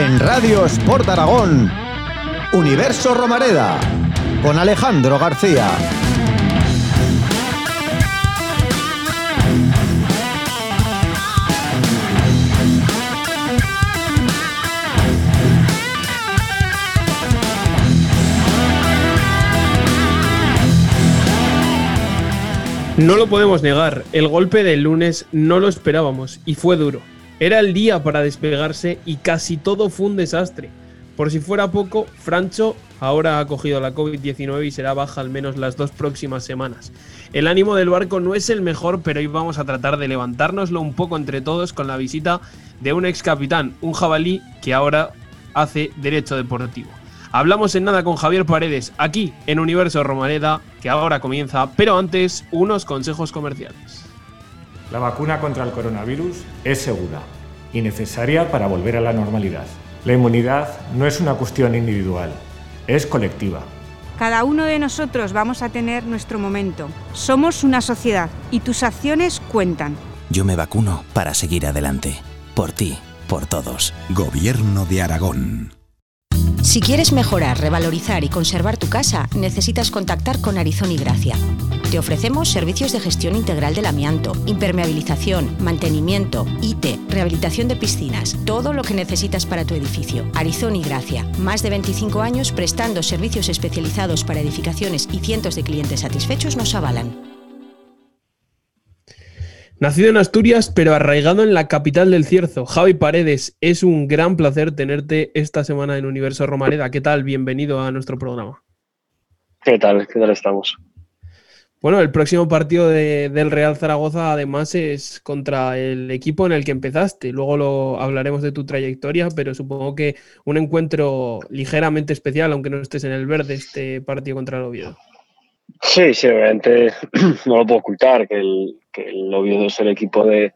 En Radio Sport Aragón, Universo Romareda, con Alejandro García. No lo podemos negar, el golpe del lunes no lo esperábamos y fue duro. Era el día para despegarse y casi todo fue un desastre. Por si fuera poco, Francho ahora ha cogido la COVID-19 y será baja al menos las dos próximas semanas. El ánimo del barco no es el mejor, pero hoy vamos a tratar de levantárnoslo un poco entre todos con la visita de un ex capitán, un jabalí que ahora hace derecho deportivo. Hablamos en nada con Javier Paredes, aquí en Universo Romareda, que ahora comienza, pero antes unos consejos comerciales. La vacuna contra el coronavirus es segura y necesaria para volver a la normalidad. La inmunidad no es una cuestión individual, es colectiva. Cada uno de nosotros vamos a tener nuestro momento. Somos una sociedad y tus acciones cuentan. Yo me vacuno para seguir adelante. Por ti, por todos. Gobierno de Aragón. Si quieres mejorar, revalorizar y conservar tu casa, necesitas contactar con Arizón y Gracia. Te ofrecemos servicios de gestión integral del amianto, impermeabilización, mantenimiento, IT, rehabilitación de piscinas, todo lo que necesitas para tu edificio. Arizón y Gracia, más de 25 años prestando servicios especializados para edificaciones y cientos de clientes satisfechos nos avalan. Nacido en Asturias, pero arraigado en la capital del Cierzo, Javi Paredes, es un gran placer tenerte esta semana en Universo Romareda. ¿Qué tal? Bienvenido a nuestro programa. ¿Qué tal? ¿Qué tal estamos? Bueno, el próximo partido del Real Zaragoza además es contra el equipo en el que empezaste. Luego lo hablaremos de tu trayectoria, pero supongo que un encuentro ligeramente especial, aunque no estés en el verde, este partido contra el Oviedo. Sí, sí, obviamente no lo puedo ocultar, que el, que el Oviedo es el equipo de,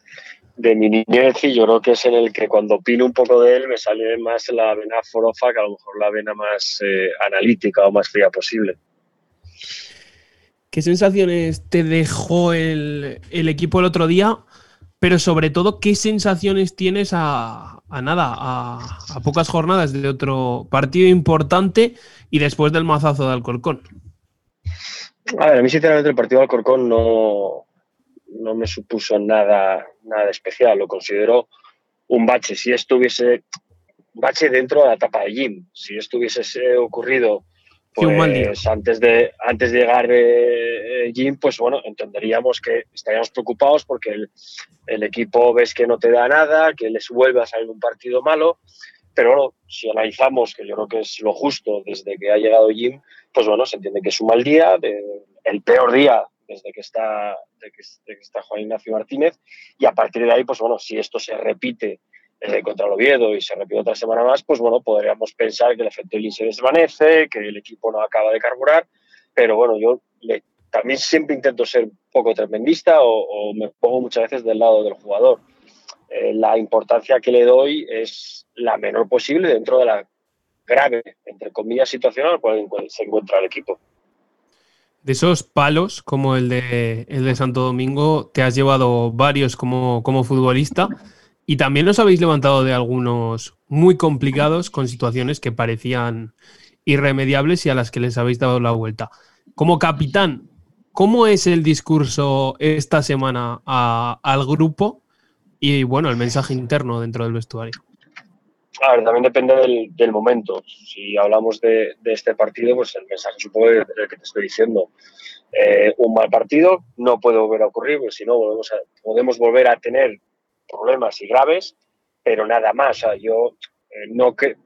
mi niñez y yo creo que es en el que cuando opino un poco de él me sale más la vena forofa que a lo mejor la vena más eh, analítica o más fría posible. ¿Qué sensaciones te dejó el, equipo el otro día? Pero sobre todo, ¿qué sensaciones tienes a, nada, a, a, pocas jornadas de otro partido importante y después del mazazo de Alcorcón? A ver, a mí sinceramente el partido de Alcorcón no, no me supuso nada, nada especial. Lo considero un bache. Si esto hubiese bache dentro de la etapa de Jim, si esto hubiese ocurrido pues, antes de antes de llegar eh, Jim, pues bueno, entenderíamos que estaríamos preocupados porque el, el, equipo ves que no te da nada, que les vuelve a salir un partido malo. Pero bueno, si analizamos, que yo creo que es lo justo desde que ha llegado Jim, pues bueno, se entiende que es un mal día, de, el peor día desde que está, que, está Juan Ignacio Martínez. Y a partir de ahí, pues bueno, si esto se repite contra el Oviedo y se repite otra semana más, pues bueno, podríamos pensar que el efecto Lin se desvanece, que el equipo no acaba de carburar. Pero bueno, yo también siempre intento ser poco tremendista o, me pongo muchas veces del lado del jugador. Eh, la importancia que le doy es la menor posible dentro de la grave, entre comillas, situación en la cual se encuentra el equipo de esos palos, como el de, el de Santo Domingo, te has llevado varios como, como futbolista y también os habéis levantado de algunos muy complicados con situaciones que parecían irremediables y a las que les habéis dado la vuelta. Como capitán, ¿cómo es el discurso esta semana al grupo y bueno, el mensaje interno dentro del vestuario? A ver, también depende del, momento. Si hablamos de, este partido, pues el mensaje supongo el que te estoy diciendo. Eh, un mal partido no puede volver a ocurrir, porque si no volvemos podemos volver a tener problemas y graves, pero nada más. yo eh, no que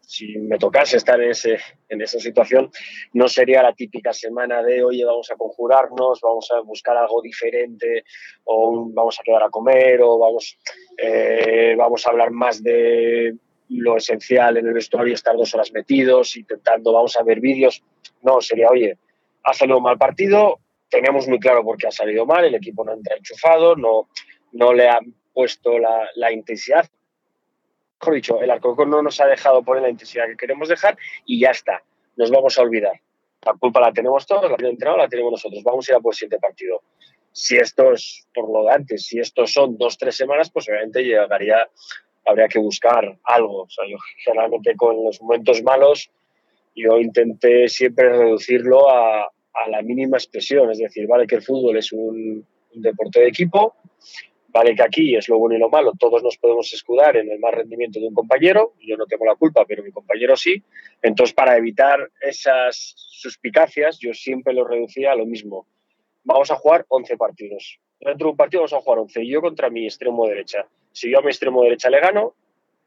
si me tocase estar en, ese, en esa situación, no sería la típica semana de, oye, vamos a conjurarnos, vamos a buscar algo diferente, o vamos a quedar a comer, o vamos, eh, vamos a hablar más de lo esencial en el vestuario estar dos horas metidos, intentando, vamos a ver vídeos. No, sería, oye, ha salido un mal partido, tenemos muy claro por qué ha salido mal, el equipo no entra enchufado, no, no le han puesto la, la intensidad. Mejor dicho, el Alcorcón no nos ha dejado poner la intensidad que queremos dejar y ya está, nos vamos a olvidar. La culpa la tenemos todos, la tiene entrenado, la tenemos nosotros. Vamos a ir a por el siguiente partido. Si esto es por lo de antes, si estos son dos, tres semanas, pues obviamente llegaría habría que buscar algo. O sea, yo generalmente con los momentos malos, yo intenté siempre reducirlo a, a la mínima expresión. Es decir, vale que el fútbol es un, deporte de equipo, Vale que aquí es lo bueno y lo malo, todos nos podemos escudar en el mal rendimiento de un compañero, yo no tengo la culpa, pero mi compañero sí. Entonces, para evitar esas suspicacias, yo siempre lo reducía a lo mismo. Vamos a jugar 11 partidos. Dentro de un partido vamos a jugar 11, yo contra mi extremo derecha. Si yo a mi extremo derecha le gano,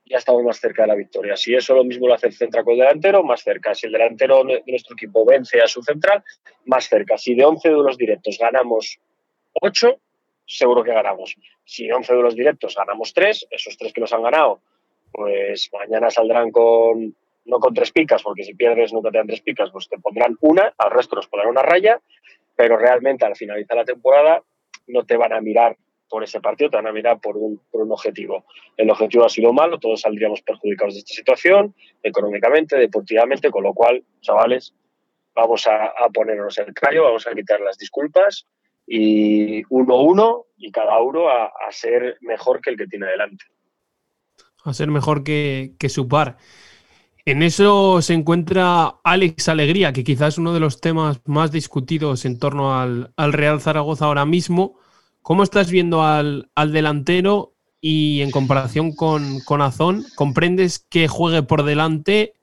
ya estamos más cerca de la victoria. Si eso lo mismo lo hace el central con el delantero, más cerca. Si el delantero de nuestro equipo vence a su central, más cerca. Si de 11 duelos directos ganamos 8, seguro que ganamos. Si 11 duelos directos ganamos 3, esos 3 que nos han ganado, pues mañana saldrán con, no con tres picas, porque si pierdes nunca te dan tres picas, pues te pondrán una, al resto nos pondrán una raya, pero realmente al finalizar la temporada no te van a mirar por ese partido, te van a mirar por un, por un objetivo. El objetivo ha sido malo, todos saldríamos perjudicados de esta situación, económicamente, deportivamente, con lo cual, chavales, vamos a, a ponernos el callo, vamos a quitar las disculpas y uno uno y cada uno a, a, ser mejor que el que tiene delante. A ser mejor que, que, su par. En eso se encuentra Alex Alegría, que quizás es uno de los temas más discutidos en torno al, al Real Zaragoza ahora mismo. ¿Cómo estás viendo al, al delantero y en comparación con, con Azón, comprendes que juegue por delante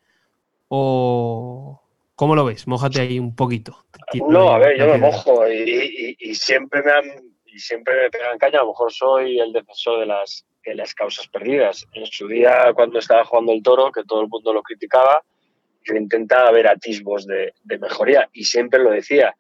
o, ¿Cómo lo ves? Mójate ahí un poquito. No, a ver, yo me mojo y, y, y, siempre me han, y siempre me pegan caña. A lo mejor soy el defensor de las, de las causas perdidas. En su día, cuando estaba jugando el toro, que todo el mundo lo criticaba, yo intentaba ver atisbos de, de mejoría y siempre lo decía.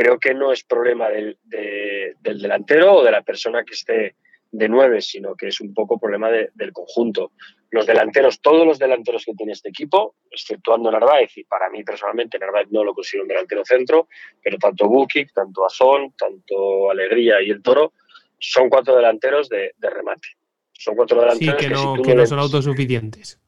Creo que no es problema del, de, del delantero o de la persona que esté de nueve, sino que es un poco problema de, del conjunto. Los delanteros, todos los delanteros que tiene este equipo, exceptuando Narváez, y para mí personalmente Narváez no lo considero un delantero centro, pero tanto Bukic, tanto Azón, tanto Alegría y el Toro, son cuatro delanteros de, de remate. Son cuatro delanteros sí, que, no, si que no son autosuficientes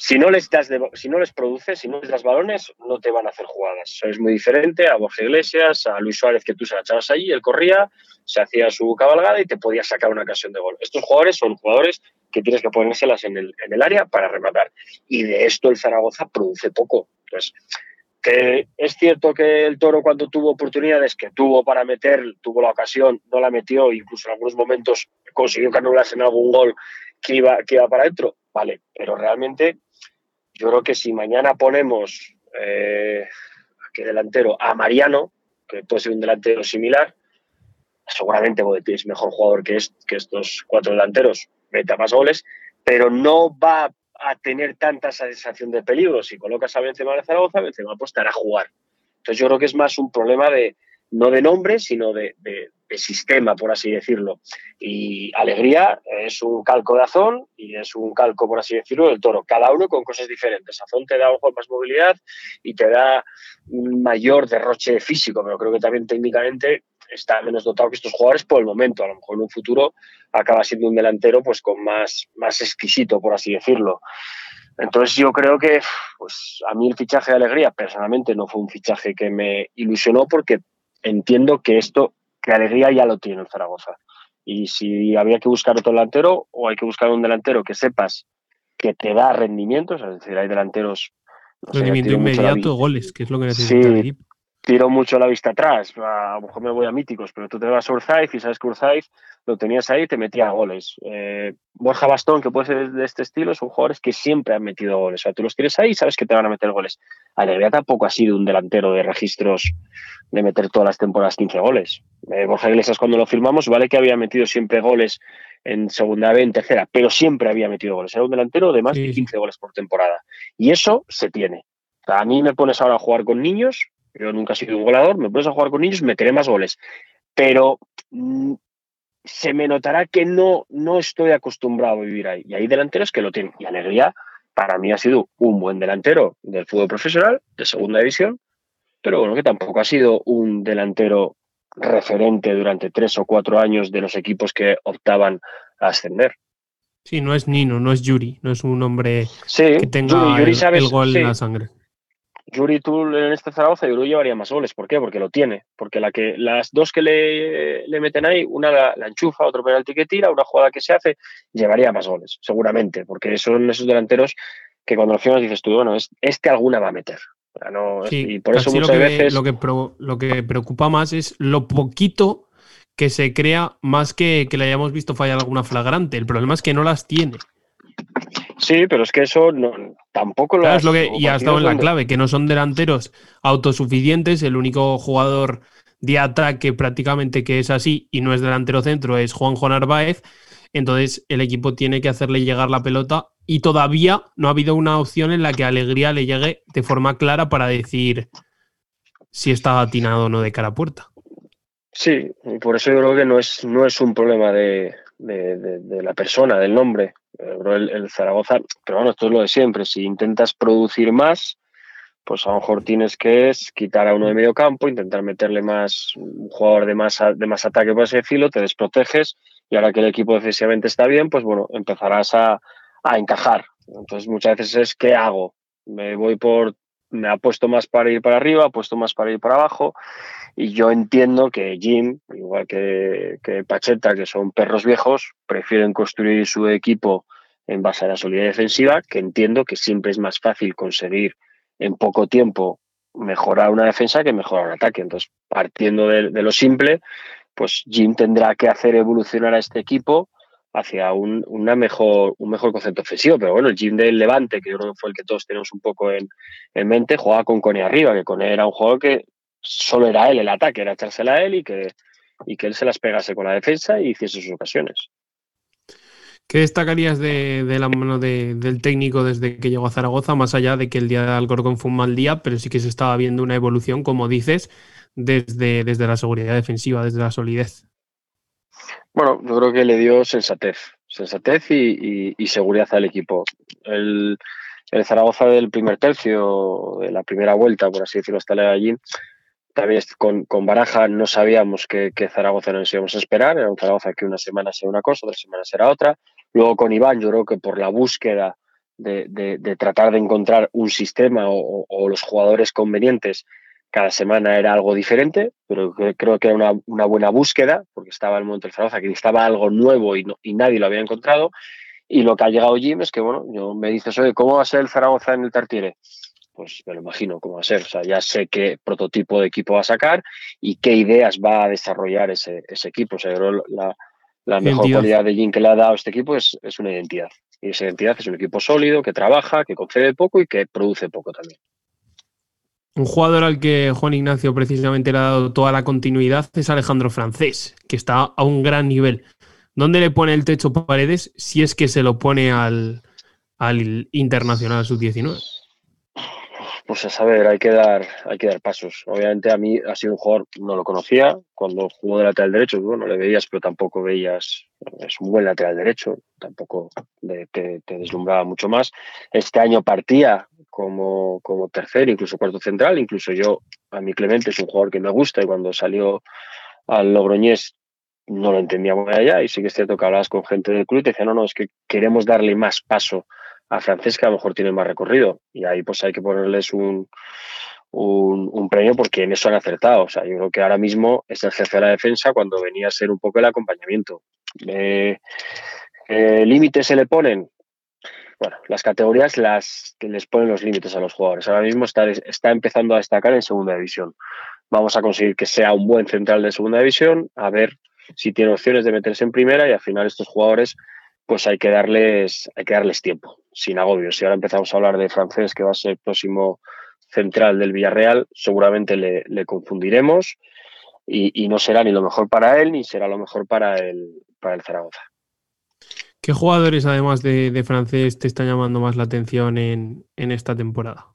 si no les das si no les produces, si no das balones, no te van a hacer jugadas. Es muy diferente a Borja Iglesias, a Luis Suárez, que tú se la echabas allí, él corría, se hacía su cabalgada y te podía sacar una ocasión de gol. Estos jugadores son jugadores que tienes que ponérselas en el, en el área para rematar. Y de esto el Zaragoza produce poco. Entonces, que es cierto que el Toro cuando tuvo oportunidades que tuvo para meter, tuvo la ocasión, no la metió, incluso en algunos momentos consiguió que en algún gol que iba, que iba para adentro, vale, pero realmente yo creo que si mañana ponemos eh, delantero a Mariano, que puede ser un delantero similar, seguramente es mejor jugador que, que estos cuatro delanteros, meta más goles, pero no va a tener tanta sensación de peligro. Si colocas a Benzema de Zaragoza, Benzema apostará a jugar. Entonces yo creo que es más un problema de, no de nombre, sino de, sistema, por así decirlo. Y Alegría es un calco de Azón y es un calco, por así decirlo, del Toro. Cada uno con cosas diferentes. Azón te da un poco más movilidad y te da un mayor derroche físico, pero creo que también técnicamente está menos dotado que estos jugadores por el momento. A lo mejor en un futuro acaba siendo un delantero pues con más, más exquisito, por así decirlo. Entonces yo creo que pues a mí el fichaje de Alegría personalmente no fue un fichaje que me ilusionó porque entiendo que esto, que alegría ya lo tiene el Zaragoza. Y si había que buscar otro delantero o hay que buscar un delantero que sepas que te da rendimientos, es decir, hay delanteros... No Rendimiento sé, inmediato, goles, que es lo que necesita sí, el equipo. Tiro mucho la vista atrás, a lo mejor me voy a míticos, pero tú te vas a Urzaiz y sabes que Urzaiz lo tenías ahí y te metía goles. Eh, Borja Bastón, que puede ser de este estilo, son jugadores que siempre han metido goles. O sea, tú los tienes ahí y sabes que te van a meter goles. Alegría tampoco ha sido un delantero de registros de meter todas las temporadas 15 goles. Eh, Borja Iglesias, cuando lo firmamos, vale que había metido siempre goles en segunda B, en tercera, pero siempre había metido goles. Era un delantero de más sí. de 15 goles por temporada. Y eso se tiene. O sea, a mí me pones ahora a jugar con niños, yo nunca he sido un goleador, me pones a jugar con niños, meteré más goles. Pero mmm, se me notará que no, no estoy acostumbrado a vivir ahí. Y hay delanteros que lo tienen. Y Alegría, para mí, ha sido un buen delantero del fútbol profesional, de segunda división, pero bueno, que tampoco ha sido un delantero referente durante tres o cuatro años de los equipos que optaban a ascender. Sí, no es Nino, no es Yuri, no es un hombre sí, que tenga Yuri, Yuri el, sabes, el, gol sí. en la sangre. Yuri tú en este Zaragoza, Yuri llevaría más goles. ¿Por qué? Porque lo tiene. Porque la que, las dos que le, le meten ahí, una la, la, enchufa, otro penalti que tira, una jugada que se hace, llevaría más goles, seguramente. Porque son esos delanteros que cuando los firmas dices tú, bueno, este alguna va a meter. No, sí, y por eso muchas lo que, veces. Lo que, pro, lo que preocupa más es lo poquito que se crea más que que le hayamos visto fallar alguna flagrante. El problema es que no las tiene. Sí, pero es que eso no, tampoco lo claro, es lo que y ha estado en la clave, que no son delanteros autosuficientes. El único jugador de ataque prácticamente que es así y no es delantero centro es Juanjo Narváez. Entonces el equipo tiene que hacerle llegar la pelota y todavía no ha habido una opción en la que Alegría le llegue de forma clara para decir si está atinado o no de cara a puerta. Sí, y por eso yo creo que no es, no es un problema de, de, de, de la persona, del nombre. El, el, Zaragoza, pero bueno, esto es lo de siempre. Si intentas producir más, pues a lo mejor tienes que es quitar a uno de medio campo, intentar meterle más un jugador de más, de más ataque por ese filo, te desproteges y ahora que el equipo defensivamente está bien, pues bueno, empezarás a, a encajar. Entonces muchas veces es ¿qué hago? Me voy por, me apuesto más para ir para arriba, apuesto más para ir para abajo y yo entiendo que Jim, igual que, que Pacheta, que son perros viejos, prefieren construir su equipo en base a la solidez defensiva, que entiendo que siempre es más fácil conseguir en poco tiempo mejorar una defensa que mejorar un ataque. Entonces, partiendo de, lo simple, pues Jim tendrá que hacer evolucionar a este equipo hacia un, una mejor, un mejor concepto ofensivo. Pero bueno, el Jim del Levante, que yo creo que fue el que todos tenemos un poco en, en mente, jugaba con Cone arriba, que Cone era un jugador que solo era él el ataque, era echársela a él y que, y que él se las pegase con la defensa y hiciese sus ocasiones. ¿Qué destacarías de, de la mano de, del técnico desde que llegó a Zaragoza, más allá de que el día de Alcorcón fue un mal día, pero sí que se estaba viendo una evolución, como dices, desde, desde la seguridad defensiva, desde la solidez? Bueno, yo creo que le dio sensatez, sensatez y, y, y seguridad al equipo. El, el, Zaragoza del primer tercio, de la primera vuelta, por así decirlo, hasta la allí, también con, con, Baraja no sabíamos que, Zaragoza nos íbamos a esperar, era un Zaragoza que una semana sea una cosa, otra semana será otra. Luego con Iván, yo creo que por la búsqueda de, de, tratar de encontrar un sistema o, los jugadores convenientes, cada semana era algo diferente, pero creo que era una, una buena búsqueda, porque estaba el momento del Zaragoza, que necesitaba algo nuevo y, no, y nadie lo había encontrado. Y lo que ha llegado Jim es que, bueno, yo me dices, oye, ¿cómo va a ser el Zaragoza en el Tartiere? Pues me lo imagino cómo va a ser. O sea, ya sé qué prototipo de equipo va a sacar y qué ideas va a desarrollar ese, ese equipo. O sea, yo creo la, la mejor identidad. cualidad de Jim que le ha dado a este equipo es, es una identidad. Y esa identidad es un equipo sólido, que trabaja, que concede poco y que produce poco también. Un jugador al que Juan Ignacio precisamente le ha dado toda la continuidad es Alejandro Francés, que está a un gran nivel. ¿Dónde le pone el techo Paredes si es que se lo pone al, al Internacional Sub-19? Pues a saber, hay que dar, hay que dar pasos. Obviamente a mí ha sido un jugador, no lo conocía, cuando jugó de lateral derecho, bueno, le veías, pero tampoco veías, es un buen lateral derecho, tampoco te, te, te deslumbraba mucho más. Este año partía como, como tercer, incluso cuarto central, incluso yo, a mi Clemente es un jugador que me gusta y cuando salió al Logroñés no lo entendía muy allá y sí que es cierto que hablabas con gente del club y te decían, no, no, es que queremos darle más paso a Francés que a lo mejor tiene más recorrido y ahí pues hay que ponerles un, un, un, premio porque en eso han acertado. O sea, yo creo que ahora mismo es el jefe de la defensa cuando venía a ser un poco el acompañamiento. Eh, eh, ¿Límites se le ponen? Bueno, las categorías las que les ponen los límites a los jugadores. Ahora mismo está, está empezando a destacar en segunda división. Vamos a conseguir que sea un buen central de segunda división, a ver si tiene opciones de meterse en primera y al final estos jugadores pues hay que darles hay que darles tiempo sin agobios si ahora empezamos a hablar de francés que va a ser el próximo central del Villarreal seguramente le, le confundiremos y, y, no será ni lo mejor para él ni será lo mejor para el para el Zaragoza ¿Qué jugadores además de, de francés te están llamando más la atención en, en esta temporada?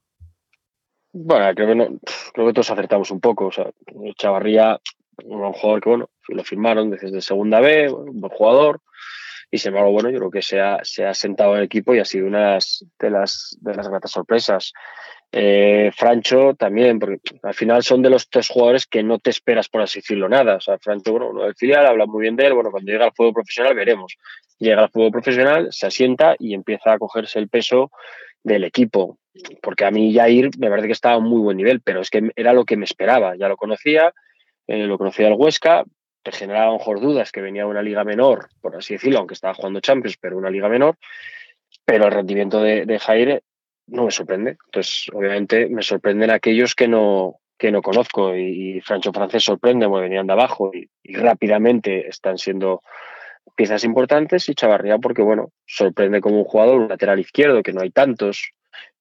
Bueno, creo que, no, creo que todos acertamos un poco. O sea, Chavarría un jugador que, bueno, lo firmaron desde segunda B, un buen jugador, y sin embargo, bueno, yo creo que se ha, se ha sentado en el equipo y ha sido una de las, de las gratas sorpresas. Eh, Francho también, porque al final son de los tres jugadores que no te esperas, por así decirlo, nada. O sea, Francho, bueno, uno del filial, habla muy bien de él, bueno, cuando llega al fútbol profesional veremos. Llega al fútbol profesional, se asienta y empieza a cogerse el peso del equipo, porque a mí Jair me parece que estaba a un muy buen nivel, pero es que era lo que me esperaba, ya lo conocía, eh, lo conocía el Huesca, te generaba mejor dudas que venía de una liga menor, por así decirlo, aunque estaba jugando Champions, pero una liga menor, pero el rendimiento de, Jair no me sorprende. Entonces, obviamente, me sorprenden aquellos que no, que no conozco y, Francho Francés sorprende, porque venían de abajo y, rápidamente están siendo piezas importantes y Chavarría porque, bueno, sorprende como un jugador, un lateral izquierdo, que no hay tantos,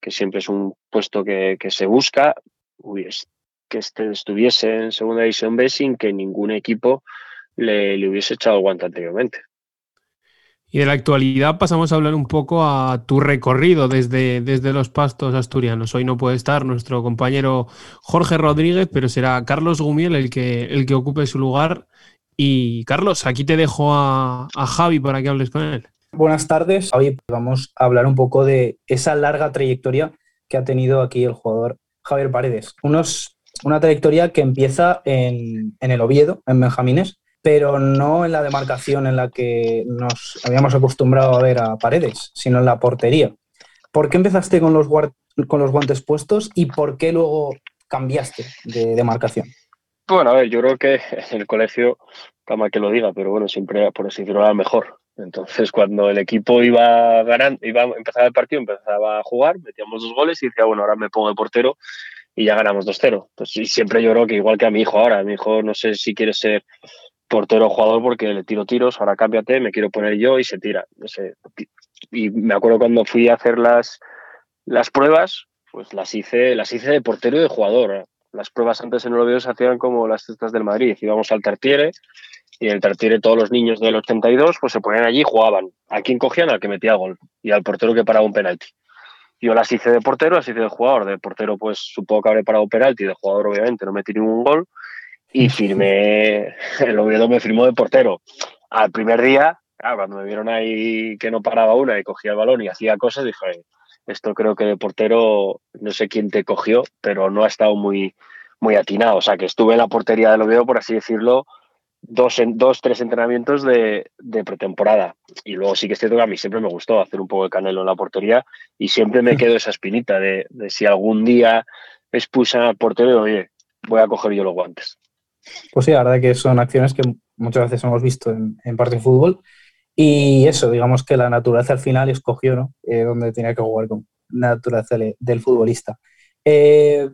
que siempre es un puesto que, se busca, que este, estuviese en Segunda División B sin que ningún equipo le, le hubiese echado guante anteriormente. Y de la actualidad pasamos a hablar un poco a tu recorrido desde, desde los pastos asturianos. Hoy no puede estar nuestro compañero Jorge Rodríguez, pero será Carlos Gumiel el que, el que ocupe su lugar. Y Carlos, aquí te dejo a, a Javi para que hables con él. Buenas tardes. Hoy vamos a hablar un poco de esa larga trayectoria que ha tenido aquí el jugador Javier Paredes. Unos, una trayectoria que empieza en, en el Oviedo, en Benjamines, pero no en la demarcación en la que nos habíamos acostumbrado a ver a Paredes, sino en la portería. ¿Por qué empezaste con los, con los guantes puestos y por qué luego cambiaste de demarcación? Bueno, a ver, yo creo que en el colegio, cama que lo diga, pero bueno, siempre por así decirlo era mejor. Entonces, cuando el equipo iba ganando, iba a empezar el partido, empezaba a jugar, metíamos dos goles y decía, bueno, ahora me pongo de portero y ya ganamos 2-0. Entonces, y siempre yo creo que igual que a mi hijo ahora, mi hijo no sé si quiere ser portero jugador porque le tiro tiros, ahora cámbiate, me quiero poner yo y se tira. No sé. Y me acuerdo cuando fui a hacer las, las pruebas, pues las hice, las hice de portero y de jugador. Las pruebas antes en el Oviedo se hacían como las cestas del Madrid. Íbamos al Tartiere y en el Tartiere todos los niños del 82 pues se ponían allí y jugaban. ¿A quién cogían? Al que metía gol y al portero que paraba un penalti. Yo las hice de portero, las hice de jugador. De portero pues supongo que habré parado penalti, de jugador obviamente no metí ningún gol y firmé, el Oviedo me firmó de portero. Al primer día, cuando me vieron ahí que no paraba una y cogía el balón y hacía cosas, dije, esto creo que de portero, no sé quién te cogió, pero no ha estado muy, muy atinado. O sea, que estuve en la portería del Oviedo, por así decirlo, dos, dos tres entrenamientos de, pretemporada. Y luego sí que es cierto que a mí siempre me gustó hacer un poco de canelo en la portería y siempre me quedo esa espinita de, de si algún día expulsan al portero, oye, voy a coger yo los guantes. Pues sí, la verdad que son acciones que muchas veces hemos visto en, en parte de fútbol. Y eso, digamos que la naturaleza al final escogió ¿no? Eh, donde tenía que jugar con la naturaleza del futbolista. Eh,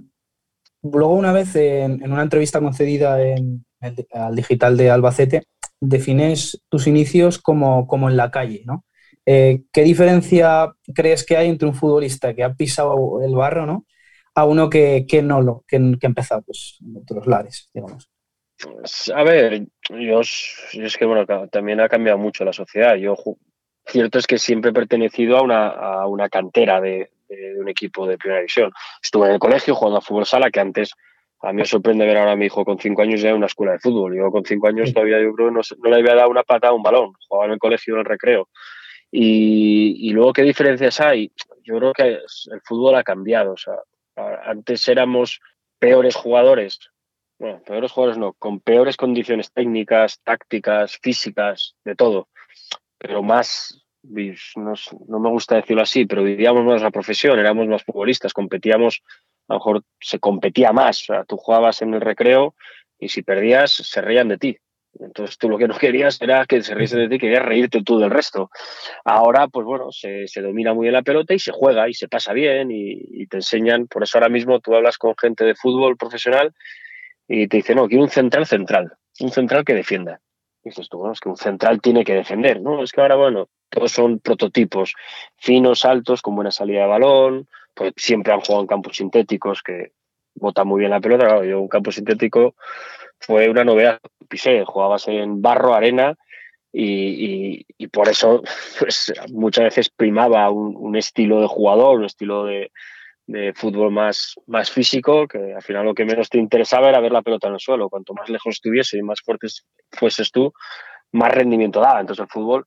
luego, una vez en, una entrevista concedida en al digital de Albacete, defines tus inicios como, como en la calle. ¿no? Eh, ¿Qué diferencia crees que hay entre un futbolista que ha pisado el barro ¿no? a uno que, que no lo, que, que ha empezado pues, en otros lares, digamos? A ver, yo, es que bueno, también ha cambiado mucho la sociedad. Yo cierto es que siempre he pertenecido a una, a una cantera de, un equipo de primera división. Estuve en el colegio jugando a fútbol sala, que antes a mí me sorprende ver ahora a mi hijo con cinco años ya en una escuela de fútbol. Yo con cinco años todavía yo creo no, no le había dado una pata a un balón. Jugaba en el colegio en el recreo. Y, y luego, ¿qué diferencias hay? Yo creo que el fútbol ha cambiado. O sea, antes éramos peores jugadores bueno, peores jugadores no, con peores condiciones técnicas, tácticas, físicas, de todo, pero más, no, no, me gusta decirlo así, pero vivíamos más la profesión, éramos más futbolistas, competíamos, a lo mejor se competía más, o sea, tú jugabas en el recreo y si perdías se reían de ti. Entonces tú lo que no querías era que se riese de ti, querías reírte tú del resto. Ahora, pues bueno, se, se domina muy bien la pelota y se juega y se pasa bien y, y, te enseñan. Por eso ahora mismo tú hablas con gente de fútbol profesional y te dice, no, quiero un central central, un central que defienda. Y dices tú, bueno, es que un central tiene que defender, ¿no? Es que ahora, bueno, todos son prototipos finos, altos, con buena salida de balón, pues siempre han jugado en campos sintéticos que botan muy bien la pelota. Claro, yo un campo sintético fue una novedad. Pisé, jugabas en barro, arena, y, y, por eso pues, muchas veces primaba un, un, estilo de jugador, un estilo de, de fútbol más, más físico, que al final lo que menos te interesaba era ver la pelota en el suelo. Cuanto más lejos estuviese y más fuerte fueses tú, más rendimiento daba. Entonces el fútbol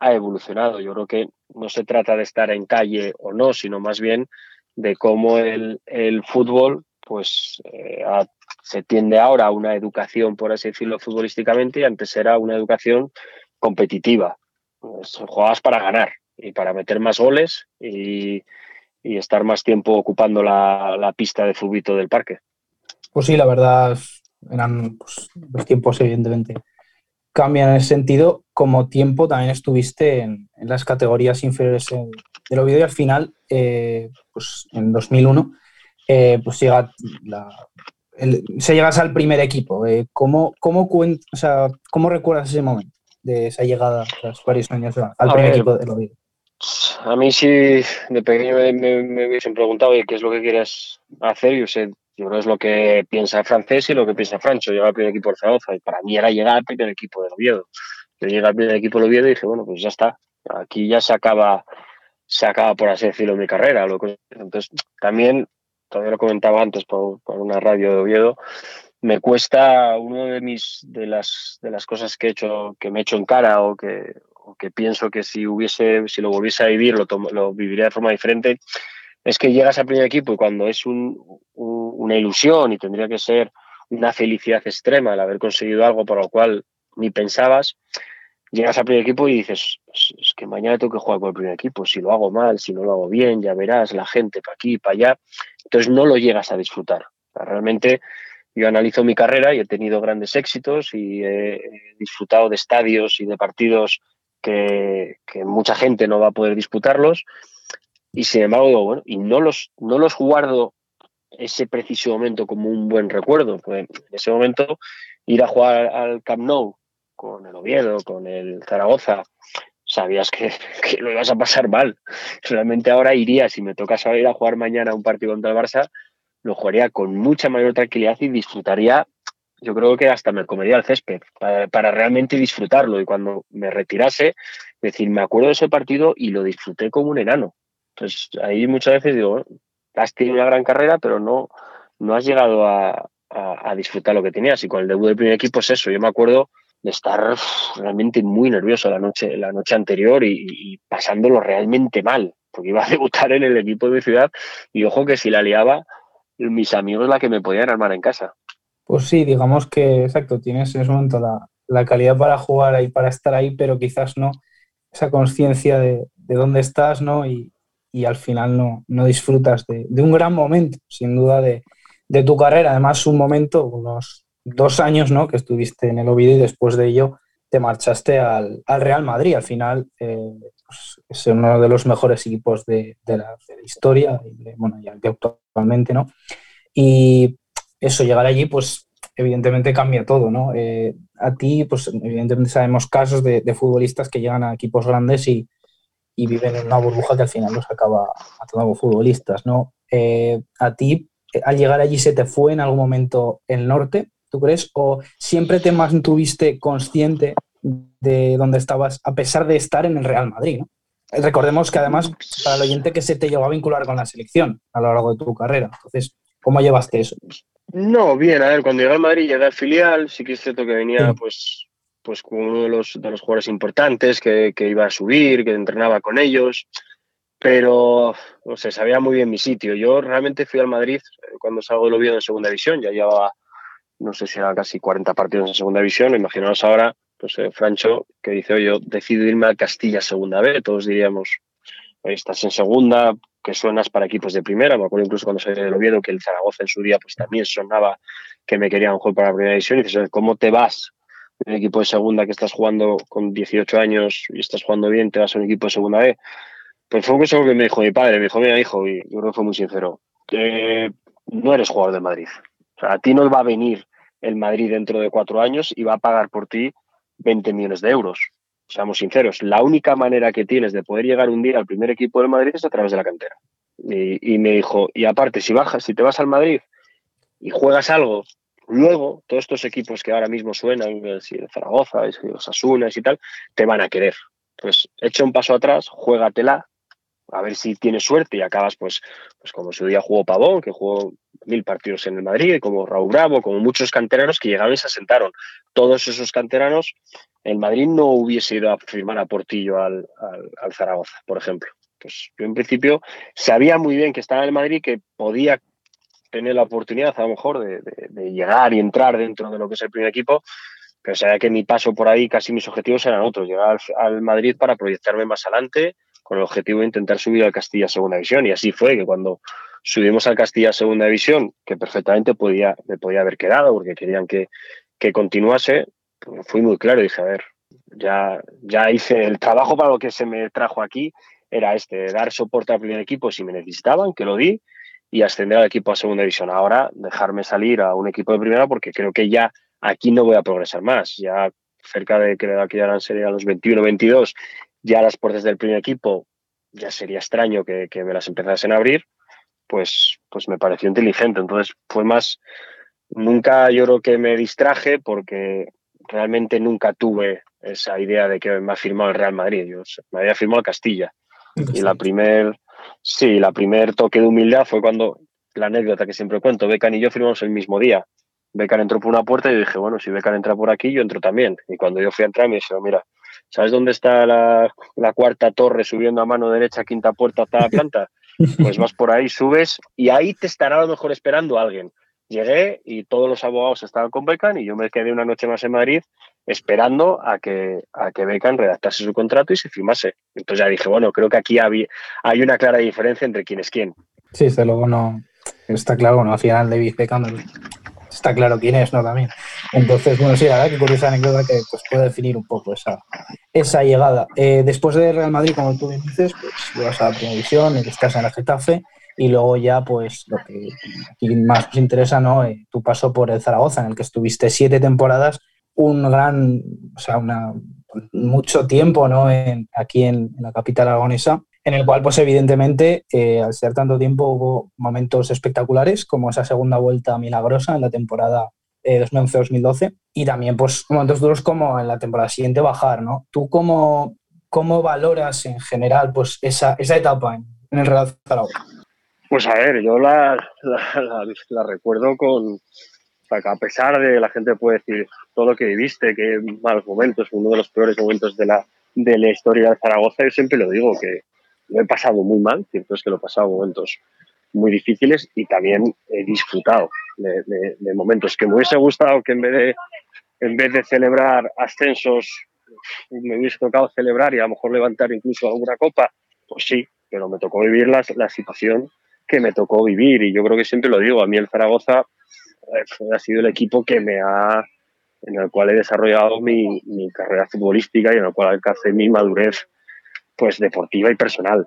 ha evolucionado. Yo creo que no se trata de estar en calle o no, sino más bien de cómo el, el fútbol pues eh, se tiende ahora a una educación, por así decirlo, futbolísticamente, y antes era una educación competitiva. Pues, jugabas para ganar y para meter más goles y, y estar más tiempo ocupando la, pista de fubito del parque. Pues sí, la verdad, eran pues, los tiempos, evidentemente, cambian en ese sentido. Como tiempo también estuviste en, las categorías inferiores del Oviedo y al final, eh, pues en 2001, eh, pues llega se llegas al primer equipo. Eh, ¿cómo, cómo, o sea, ¿Cómo recuerdas ese momento de esa llegada tras varios años al primer equipo del Oviedo? A mí sí, de pequeño me, hubiesen preguntado qué es lo que quieres hacer. Yo sé, yo creo que es lo que piensa Francés y lo que piensa Francho. Llegar al primer equipo de Zaragoza y para mí era llegar al primer equipo del Oviedo. Yo llegué al primer equipo del Oviedo y dije, bueno, pues ya está. Aquí ya se acaba, se acaba por así decirlo mi carrera. Entonces, también, todavía lo comentaba antes por, por una radio de Oviedo, me cuesta uno de mis de las de las cosas que he hecho que me he hecho en cara o que que pienso que si hubiese, si lo volviese a vivir, lo, lo viviría de forma diferente, es que llegas al primer equipo y cuando es una ilusión y tendría que ser una felicidad extrema el haber conseguido algo por lo cual ni pensabas, llegas al primer equipo y dices, es que mañana tengo que jugar con el primer equipo, si lo hago mal, si no lo hago bien, ya verás, la gente para aquí, para allá, entonces no lo llegas a disfrutar. realmente yo analizo mi carrera y he tenido grandes éxitos y he disfrutado de estadios y de partidos que, mucha gente no va a poder disputarlos. Y sin embargo, bueno, y no los, no los guardo ese preciso momento como un buen recuerdo. Pues en ese momento, ir a jugar al Camp Nou con el Oviedo, con el Zaragoza, sabías que, que, lo ibas a pasar mal. Realmente ahora iría, si me toca salir a jugar mañana un partido contra el Barça, lo jugaría con mucha mayor tranquilidad y disfrutaría yo creo que hasta me comería el césped para, realmente disfrutarlo y cuando me retirase, decir, me acuerdo de ese partido y lo disfruté como un enano. Entonces ahí muchas veces digo, has tenido una gran carrera, pero no, no has llegado a, disfrutar lo que tenías. Y con el debut del primer equipo es eso. Yo me acuerdo de estar realmente muy nervioso la noche, la noche anterior y, y, pasándolo realmente mal, porque iba a debutar en el equipo de mi ciudad y ojo que si la liaba, mis amigos la que me podían armar en casa. Pues sí, digamos que, exacto, tienes en ese momento la, calidad para jugar ahí, para estar ahí, pero quizás no esa conciencia de, dónde estás, ¿no? Y, al final no, no disfrutas de, un gran momento, sin duda, de, tu carrera. Además, un momento, unos dos años, ¿no? Que estuviste en el Oviedo y después de ello te marchaste al, Real Madrid. Al final, eh, pues, es uno de los mejores equipos de, la, historia, y bueno, ya actualmente, ¿no? Y eso, llegar allí, pues evidentemente cambia todo, ¿no? Eh, a ti, pues evidentemente sabemos casos de, futbolistas que llegan a equipos grandes y, viven en una burbuja que al final los acaba matando futbolistas, ¿no? Eh, a ti, eh, al llegar allí, ¿se te fue en algún momento el norte, tú crees? ¿O siempre te mantuviste consciente de dónde estabas, a pesar de estar en el Real Madrid, ¿no? Recordemos que además, para el oyente que se te llegó a vincular con la selección a lo largo de tu carrera. Entonces, ¿cómo llevaste eso? No, bien, a ver, cuando llegué al Madrid llegué al filial, sí que es cierto que venía pues, pues como uno de los, de los jugadores importantes que, que, iba a subir, que entrenaba con ellos, pero no sé, sabía muy bien mi sitio. Yo realmente fui al Madrid eh, cuando salgo del Oviedo en segunda división, ya llevaba, no sé si era casi 40 partidos en segunda división, imaginaos ahora, pues eh, Francho, que dice, oye, yo decido irme a Castilla segunda B, todos diríamos, estás en segunda, que suenas para equipos de primera. Me acuerdo incluso cuando salí del Oviedo que el Zaragoza en su día pues también sonaba que me querían jugar para la primera división. Y dices, ¿cómo te vas de un equipo de segunda que estás jugando con 18 años y estás jugando bien, te vas a un equipo de segunda B? Pues fue un consejo que me dijo mi padre, me dijo, mira hijo, y yo creo que fue muy sincero, no eres jugador del Madrid. O sea, a ti no va a venir el Madrid dentro de cuatro años y va a pagar por ti 20 millones de euros seamos sinceros, la única manera que tienes de poder llegar un día al primer equipo del Madrid es a través de la cantera. Y, me dijo, y aparte, si bajas, si te vas al Madrid y juegas algo, luego todos estos equipos que ahora mismo suenan, el Zaragoza, los Asunas y tal, te van a querer. Pues echa un paso atrás, juégatela, a ver si tienes suerte y acabas, pues, pues como su día jugó Pavón, que jugó mil partidos en el Madrid, como Raúl Bravo, como muchos canteranos que llegaron y se asentaron. Todos esos canteranos el Madrid no hubiese ido a firmar a Portillo al, Zaragoza, por ejemplo. Yo en principio sabía muy bien que estaba en el Madrid, que podía tener la oportunidad a lo mejor de, llegar y entrar dentro de lo que es el primer equipo, pero sabía que mi paso por ahí, casi mis objetivos eran otros, llegar al, Madrid para proyectarme más adelante, con el objetivo de intentar subir al Castilla Segunda División. Y así fue, que cuando subimos al Castilla Segunda División, que perfectamente podía, me podía haber quedado porque querían que, que continuase, fui muy claro dije, a ver, ya, ya hice el trabajo para lo que se me trajo aquí, era este, dar soporte al primer equipo si me necesitaban, que lo di, y ascender al equipo a segunda división. Ahora dejarme salir a un equipo de primera porque creo que ya aquí no voy a progresar más. Ya cerca de que aquí ya serían los 21, 22, ya las puertas del primer equipo ya sería extraño que, que me las empezasen a abrir, pues, pues me pareció inteligente. Entonces fue más, nunca yo creo que me distraje porque realmente nunca tuve esa idea de que me ha firmado el Real Madrid. Yo me había firmado el Castilla. Y la primer, sí, la primer toque de humildad fue cuando, la anécdota que siempre cuento, Becan y yo firmamos el mismo día. Becan entró por una puerta y yo dije, bueno, si Becan entra por aquí, yo entro también. Y cuando yo fui a entrar me dijeron, mira, ¿sabes dónde está la, la cuarta torre subiendo a mano derecha, quinta puerta, hasta la planta? Pues vas por ahí, subes y ahí te estará a lo mejor esperando alguien. Llegué y todos los abogados estaban con Becan y yo me quedé una noche más en Madrid esperando a que, a que Beckham redactase su contrato y se firmase. Entonces ya dije, bueno, creo que aquí hay, una clara diferencia entre quién es quién. Sí, desde luego no. Está claro, ¿no? Al final David Beckham está claro quién es, ¿no? También. Entonces, bueno, sí, la verdad que curiosa anécdota que pues, puede definir un poco esa, esa llegada. Eh, después de Real Madrid, como tú bien dices, pues llegas a la primera división, estás en el Getafe y luego ya, pues lo que más nos interesa, ¿no? Eh, tu paso por el Zaragoza, en el que estuviste siete temporadas un gran, o sea, una, mucho tiempo ¿no? aquí en, la capital aragonesa, en el cual, pues evidentemente, eh, al ser tanto tiempo, hubo momentos espectaculares, como esa segunda vuelta milagrosa en la temporada 2011-2012, eh, y también, pues, momentos duros como en la temporada siguiente bajar, ¿no? ¿Tú cómo, cómo valoras en general, pues, esa, esa etapa en, el Real Zaragoza? Pues a ver, yo la, la recuerdo con, que a pesar de la gente puede decir todo lo que viviste, que malos momentos, uno de los peores momentos de la, de la historia de Zaragoza, yo siempre lo digo, que lo he pasado muy mal, cierto es que lo he pasado momentos muy difíciles y también he disfrutado de, momentos. Que me hubiese gustado que en vez de, en vez de celebrar ascensos me hubiese tocado celebrar y a lo mejor levantar incluso alguna copa, pues sí, pero me tocó vivir la, la situación que me tocó vivir y yo creo que siempre lo digo, a mí el Zaragoza ha sido el equipo que me ha en el cual he desarrollado mi, mi carrera futbolística y en el cual alcancé mi madurez pues deportiva y personal.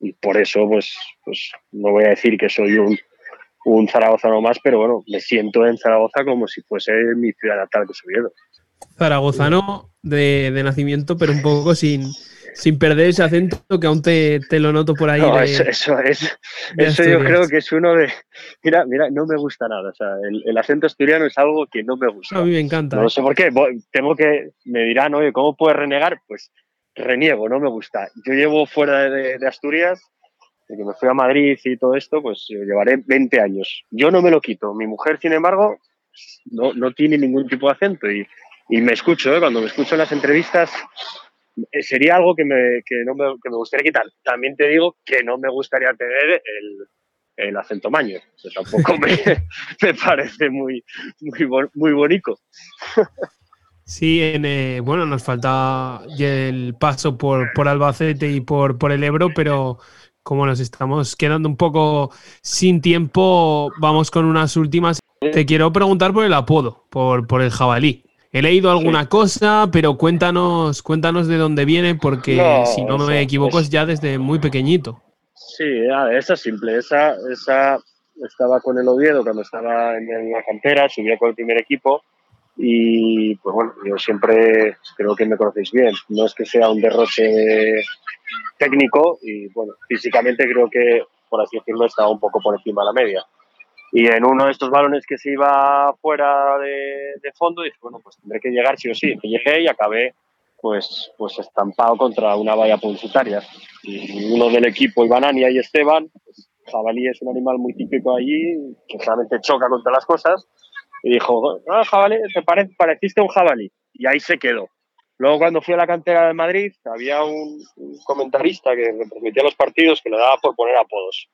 Y, por eso pues pues no voy a decir que soy un un zaragozano más pero bueno me siento en Zaragoza como si fuese mi ciudad natal que soy zaragozano de, de nacimiento pero un poco sin sin perder ese acento que aún te, te lo noto por ahí. eso, es, eso yo creo que es uno de... Mira, mira, no me gusta nada. O sea, el, acento asturiano es algo que no me gusta. A mí me encanta. No, ¿eh? sé por qué. Tengo que... Me dirán, oye, ¿cómo puedes renegar? Pues reniego, no me gusta. Yo llevo fuera de, Asturias, de que me fui a Madrid y todo esto, pues llevaré 20 años. Yo no me lo quito. Mi mujer, sin embargo, no, no tiene ningún tipo de acento y, y me escucho, ¿eh? cuando me escucho en las entrevistas, sería algo que me, que no me, que me, gustaría quitar. También te digo que no me gustaría tener el, el acento maño. tampoco me, me, parece muy, muy, muy bonito. Sí, en, eh, bueno, nos falta el paso por, por Albacete y por, por el Ebro, pero como nos estamos quedando un poco sin tiempo, vamos con unas últimas. Te quiero preguntar por el apodo, por, por el jabalí. He leído alguna cosa, pero cuéntanos, cuéntanos de dónde viene, porque si no me equivoco es ya desde muy pequeñito. Sí, esa es simple. Esa, esa estaba con el Oviedo cuando estaba en la cantera, subía con el primer equipo y pues bueno, yo siempre creo que me conocéis bien. No es que sea un derroche técnico y bueno, físicamente creo que, por así decirlo, estaba un poco por encima de la media. Y en uno de estos balones que se iba fuera de, fondo, dije, bueno, pues tendré que llegar sí o sí. Y llegué y acabé pues, pues estampado contra una valla publicitaria. Y uno del equipo, Ibanania y Esteban, pues, jabalí es un animal muy típico allí, que realmente choca contra las cosas. Y dijo, ah, jabalí, te pareciste un jabalí. Y ahí se quedó. Luego cuando fui a la cantera de Madrid, había un, un comentarista que retransmitía los partidos que le daba por poner apodos.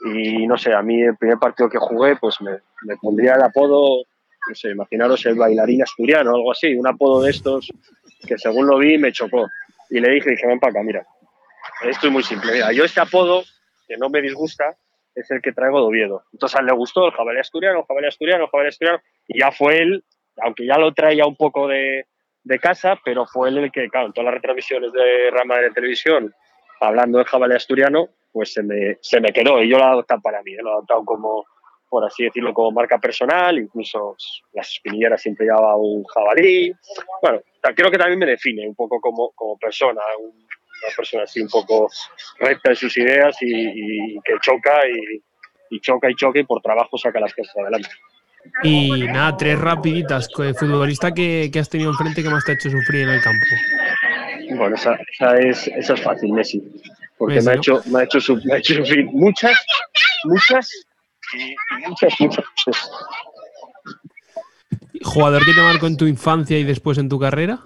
Y no sé, a mí el primer partido que jugué, pues me, me pondría el apodo, no sé, imaginaros el bailarín asturiano o algo así, un apodo de estos que según lo vi me chocó. Y le dije, dije, ven para acá, mira, esto es muy simple. Mira, yo este apodo, que no me disgusta, es el que traigo de Oviedo. Entonces a él le gustó el jabalí asturiano, el jabalí asturiano, el jabalí asturiano, y ya fue él, aunque ya lo traía un poco de, de casa, pero fue él el que, claro, en todas las retransmisiones de Rama de televisión, hablando del jabalí asturiano, pues se me, se me quedó y yo lo he adoptado para mí, ¿eh? lo he adoptado como, por así decirlo, como marca personal, incluso las espinilleras siempre llevaba un jabalí. Bueno, creo que también me define un poco como, como persona, una persona así un poco recta en sus ideas y, que choca y, choca y choca y por trabajo saca las cosas adelante. Y nada, tres rapiditas. Futbolista que, que has tenido enfrente que más te ha hecho sufrir en el campo. Bueno, esa, esa, es, esa es fácil, Messi. Porque me, ha hecho, me, ha hecho, me ha hecho sufrir muchas, muchas y muchas, muchas ¿Jugador que te marcó en tu infancia y después en tu carrera?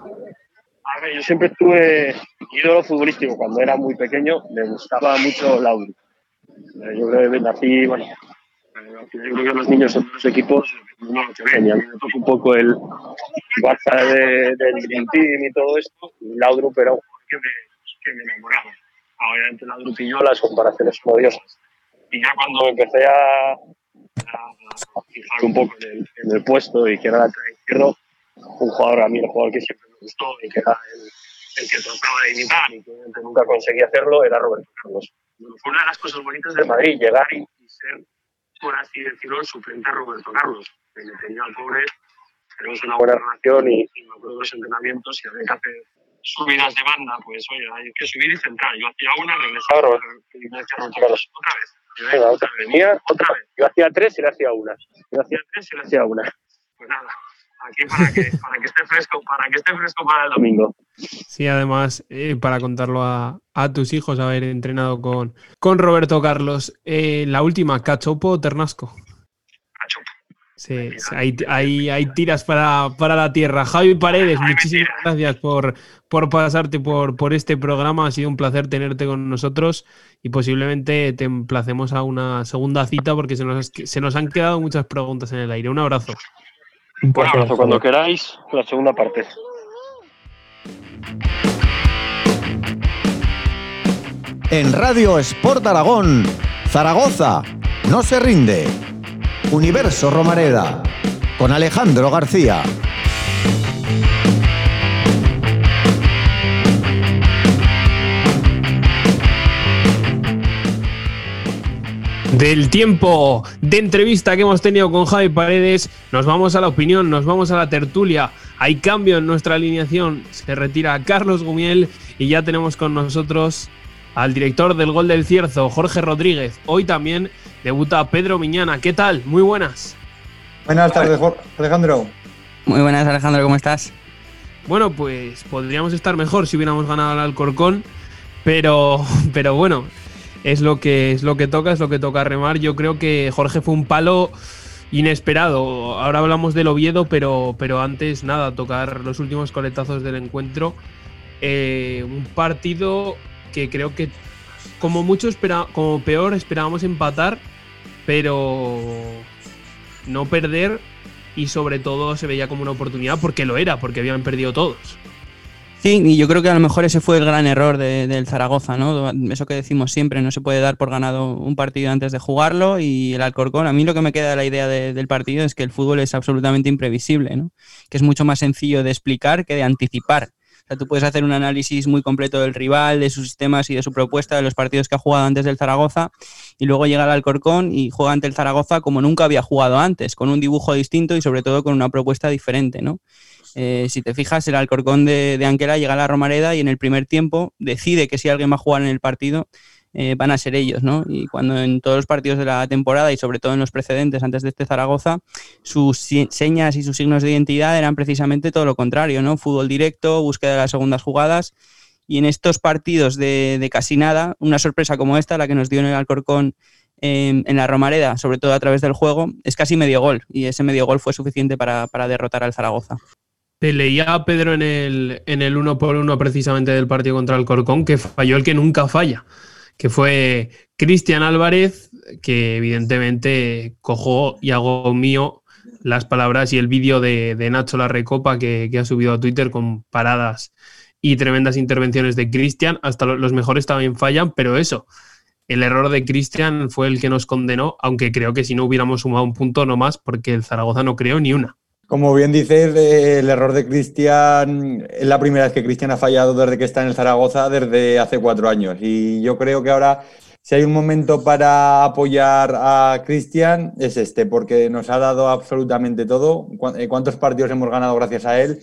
A ver, yo siempre tuve ídolo futbolístico. Cuando era muy pequeño me gustaba mucho Lauri. Yo creo que nací, bueno, yo creo que los niños en los equipos no lo ven. Y a mí me tocó un poco el Barça de, del Dream Team y todo esto. Y Laudrup era un jugador que me, que me enamoraba. Obviamente Laudrup y yo las comparaciones son odiosas. Y ya cuando empecé a, a, fijar un poco en el, en el, puesto y que era la izquierdo, un jugador a mí, el jugador que siempre me gustó y que era el, el que trataba de imitar y que nunca conseguía hacerlo, era Roberto Carlos. fue una de las cosas bonitas de Madrid, llegar y, y ser por así decirlo, el suplente a Roberto Carlos, que tenía al pobre, tenemos una buena relación y, y me acuerdo de los entrenamientos y había que hacer subidas de banda, pues oye, hay que subir y centrar. Yo hacía una, regresaba Roberto y me Carlos, otra vez. venga, otra vez, venía otra vez. Yo hacía tres y le hacía una. Yo hacía tres y le hacía una. Pues nada, aquí para que, para que esté fresco, para que esté fresco para el domingo. Sí, además, eh, para contarlo a, a, tus hijos, haber entrenado con, con Roberto Carlos. Eh, la última, ¿Cachopo o Ternasco? Sí, hay, hay, hay, tiras para, para, la tierra. Javi Paredes, muchísimas gracias por, por pasarte por, por este programa. Ha sido un placer tenerte con nosotros y posiblemente te emplacemos a una segunda cita porque se nos, se nos han quedado muchas preguntas en el aire. Un abrazo. Un abrazo cuando queráis, la segunda parte. En Radio Sport Aragón, Zaragoza, no se rinde. Universo Romareda, con Alejandro García. Del tiempo de entrevista que hemos tenido con Javi Paredes, nos vamos a la opinión, nos vamos a la tertulia. Hay cambio en nuestra alineación. Se retira Carlos Gumiel y ya tenemos con nosotros al director del Gol del Cierzo, Jorge Rodríguez. Hoy también debuta Pedro Miñana. ¿Qué tal? Muy buenas. Buenas tardes, Alejandro. Muy buenas, Alejandro. ¿Cómo estás? Bueno, pues podríamos estar mejor si hubiéramos ganado al Alcorcón, pero, pero bueno, es lo que es lo que toca, es lo que toca remar. Yo creo que Jorge fue un palo inesperado. Ahora hablamos del Oviedo, pero, pero antes nada, tocar los últimos coletazos del encuentro. Eh, un partido que creo que como mucho espera, como peor esperábamos empatar, pero no perder y sobre todo se veía como una oportunidad porque lo era, porque habían perdido todos. Sí, y yo creo que a lo mejor ese fue el gran error del Zaragoza, ¿no? Eso que decimos siempre, no se puede dar por ganado un partido antes de jugarlo y el Alcorcón, a mí lo que me queda la idea del partido es que el fútbol es absolutamente imprevisible, ¿no? Que es mucho más sencillo de explicar que de anticipar. Sea, tú puedes hacer un análisis muy completo del rival, de sus sistemas y de su propuesta, de los partidos que ha jugado antes del Zaragoza, y luego llega al Alcorcón y juega ante el Zaragoza como nunca había jugado antes, con un dibujo distinto y sobre todo con una propuesta diferente, ¿no? Eh, si te fijas, el Alcorcón de, de, llega a la Romareda y en el primer tiempo decide que si alguien va a jugar en el partido eh, van a ser ellos, ¿no? Y cuando en todos los partidos de la temporada y sobre todo en los precedentes antes de este Zaragoza, sus señas y sus signos de identidad eran precisamente todo lo contrario, ¿no? Fútbol directo, búsqueda de las segundas jugadas. Y en estos partidos de, casi nada, una sorpresa como esta, la que nos dio en el Alcorcón en, en, la Romareda, sobre todo a través del juego, es casi medio gol. Y ese medio gol fue suficiente para, derrotar al Zaragoza. Te leía Pedro en el, en el uno por uno precisamente del partido contra el Corcón, que falló el que nunca falla, que fue Cristian Álvarez, que evidentemente cojo y hago mío las palabras y el vídeo de, de, Nacho La Recopa que, que, ha subido a Twitter con paradas y tremendas intervenciones de Cristian. Hasta los mejores también fallan, pero eso, el error de Cristian fue el que nos condenó, aunque creo que si no hubiéramos sumado un punto no más, porque el Zaragoza no creó ni una. Como bien dices, el error de Cristian es la primera vez que Cristian ha fallado desde que está en el Zaragoza, desde hace cuatro años. Y yo creo que ahora, si hay un momento para apoyar a Cristian, es este, porque nos ha dado absolutamente todo. Eh, ¿Cuántos partidos hemos ganado gracias a él?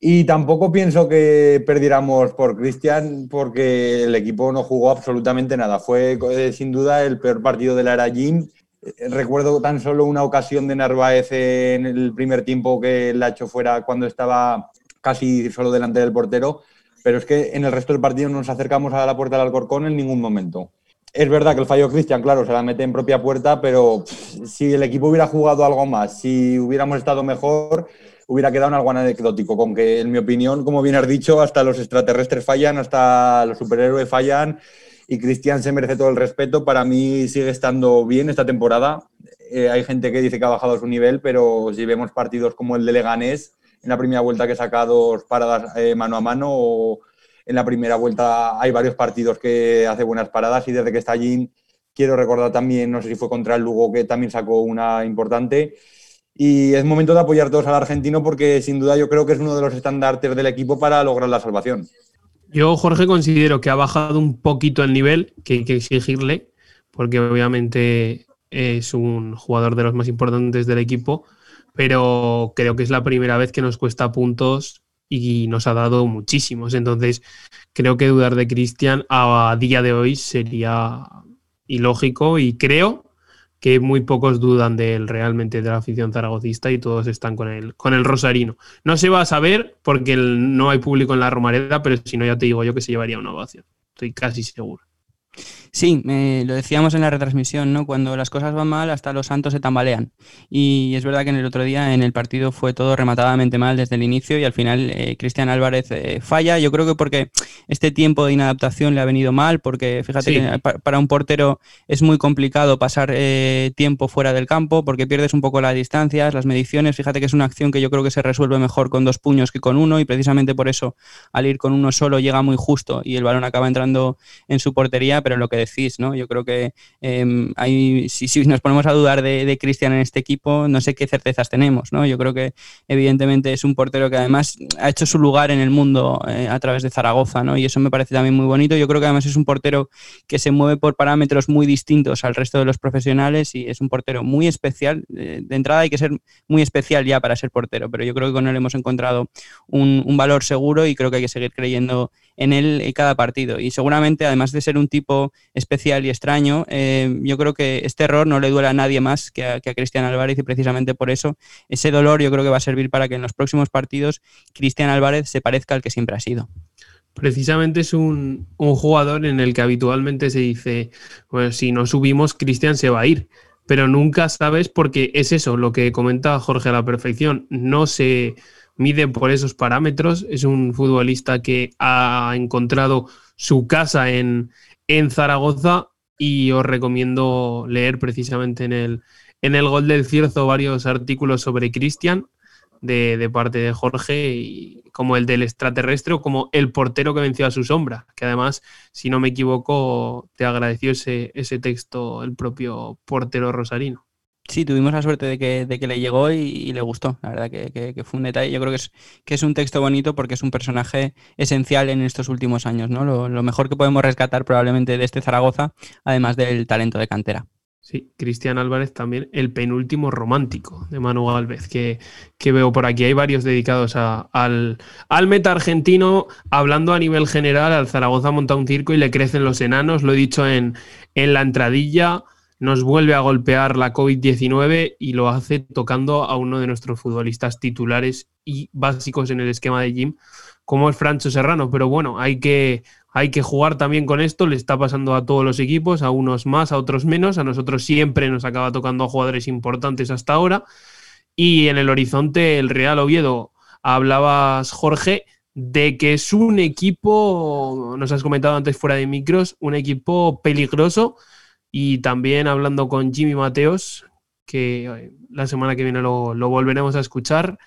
Y tampoco pienso que perdiéramos por Cristian porque el equipo no jugó absolutamente nada. Fue eh, sin duda el peor partido de la era Jim. Eh, recuerdo tan solo una ocasión de Narváez en el primer tiempo que la hecho fuera cuando estaba casi solo delante del portero, pero es que en el resto del partido no nos acercamos a la puerta del Alcorcón en ningún momento. Es verdad que el fallo Cristian, claro, se la mete en propia puerta, pero si el equipo hubiera jugado algo más, si hubiéramos estado mejor, hubiera quedado algo anecdótico, con que, en mi opinión, como bien has dicho, hasta los extraterrestres fallan, hasta los superhéroes fallan y Cristian se merece todo el respeto. Para mí sigue estando bien esta temporada. Eh, hay gente que dice que ha bajado su nivel, pero si vemos partidos como el de Leganés, en la primera vuelta que saca dos paradas eh, mano a mano, o en la primera vuelta hay varios partidos que hace buenas paradas y desde que está allí quiero recordar también, no sé si fue contra el Lugo, que también sacó una importante. Y es momento de apoyar todos al argentino porque sin duda yo creo que es uno de los estandartes del equipo para lograr la salvación. Yo, Jorge, considero que ha bajado un poquito el nivel, que hay que exigirle, porque obviamente es un jugador de los más importantes del equipo, pero creo que es la primera vez que nos cuesta puntos y nos ha dado muchísimos. Entonces, creo que dudar de Cristian a día de hoy sería ilógico y creo que muy pocos dudan de él realmente de la afición zaragocista y todos están con el, con el rosarino. No se va a saber porque no hay público en la Romareda, pero si no ya te digo yo que se llevaría una ovación. Estoy casi seguro. Sí, lo decíamos en la retransmisión, ¿no? Cuando las cosas van mal, hasta los santos se tambalean. Y es verdad que en el otro día en el partido fue todo rematadamente mal desde el inicio y al final eh, Cristian Álvarez eh, falla. Yo creo que porque este tiempo de inadaptación le ha venido mal, porque fíjate que para un portero es muy complicado pasar eh, tiempo fuera del campo porque pierdes un poco las distancias, las mediciones. Fíjate que es una acción que yo creo que se resuelve mejor con dos puños que con uno y precisamente por eso al ir con uno solo llega muy justo y el balón acaba entrando en su portería, pero lo que decís, ¿no? Yo creo que em, si, nos ponemos a dudar de, Cristian en este equipo, no sé qué certezas tenemos, ¿no? Yo creo que evidentemente es un portero que además ha hecho su lugar en el mundo eh, a través de Zaragoza, ¿no? Y eso me parece también muy bonito. Yo creo que además es un portero que se mueve por parámetros muy distintos al resto de los profesionales y es un portero muy especial. Eh, de entrada hay que ser muy especial ya para ser portero, pero yo creo que con él hemos encontrado un valor seguro y creo que hay que seguir creyendo en él en cada partido. Y seguramente, además de ser un tipo especial y extraño, eh, yo creo que este error no le duele a nadie más que a, Cristian Álvarez y precisamente por eso ese dolor yo creo que va a servir para que en los próximos partidos Cristian Álvarez se parezca al que siempre ha sido. Precisamente es un, jugador en el que habitualmente se dice, pues si no subimos, Cristian se va a ir pero nunca sabes porque es eso, lo que comenta Jorge a la perfección. No se, mide por esos parámetros. Es un futbolista que ha encontrado su casa en, en Zaragoza y os recomiendo leer precisamente en el, en el Gol del Cierzo varios artículos sobre Cristian de, parte de Jorge, y como el del extraterrestre o como el portero que venció a su sombra, que además, si no me equivoco, te agradeció ese, ese texto el propio portero rosarino. Sí, tuvimos la suerte de que, de que le llegó y, le gustó. La verdad que, fue un detalle. Yo creo que es, que es un texto bonito porque es un personaje esencial en estos últimos años, ¿no? Lo, mejor que podemos rescatar probablemente de este Zaragoza, además del talento de cantera. Sí, Cristian Álvarez también, el penúltimo romántico de Manu Álvarez, que, veo por aquí. Hay varios dedicados al, al meta argentino, hablando a nivel general, al Zaragoza monta un circo y le crecen los enanos. Lo he dicho en, en la entradilla nos vuelve a golpear la COVID-19 y lo hace tocando a uno de nuestros futbolistas titulares y básicos en el esquema de Jim, como es Francho Serrano. Pero bueno, hay que, hay que jugar también con esto, le está pasando a todos los equipos, a unos más, a otros menos, a nosotros siempre nos acaba tocando a jugadores importantes hasta ahora. Y en el horizonte, el Real Oviedo, hablabas, Jorge, de que es un equipo, nos has comentado antes fuera de micros, un equipo peligroso y también hablando con Jimmy Mateos, que eh, la semana que viene lo, volveremos a escuchar,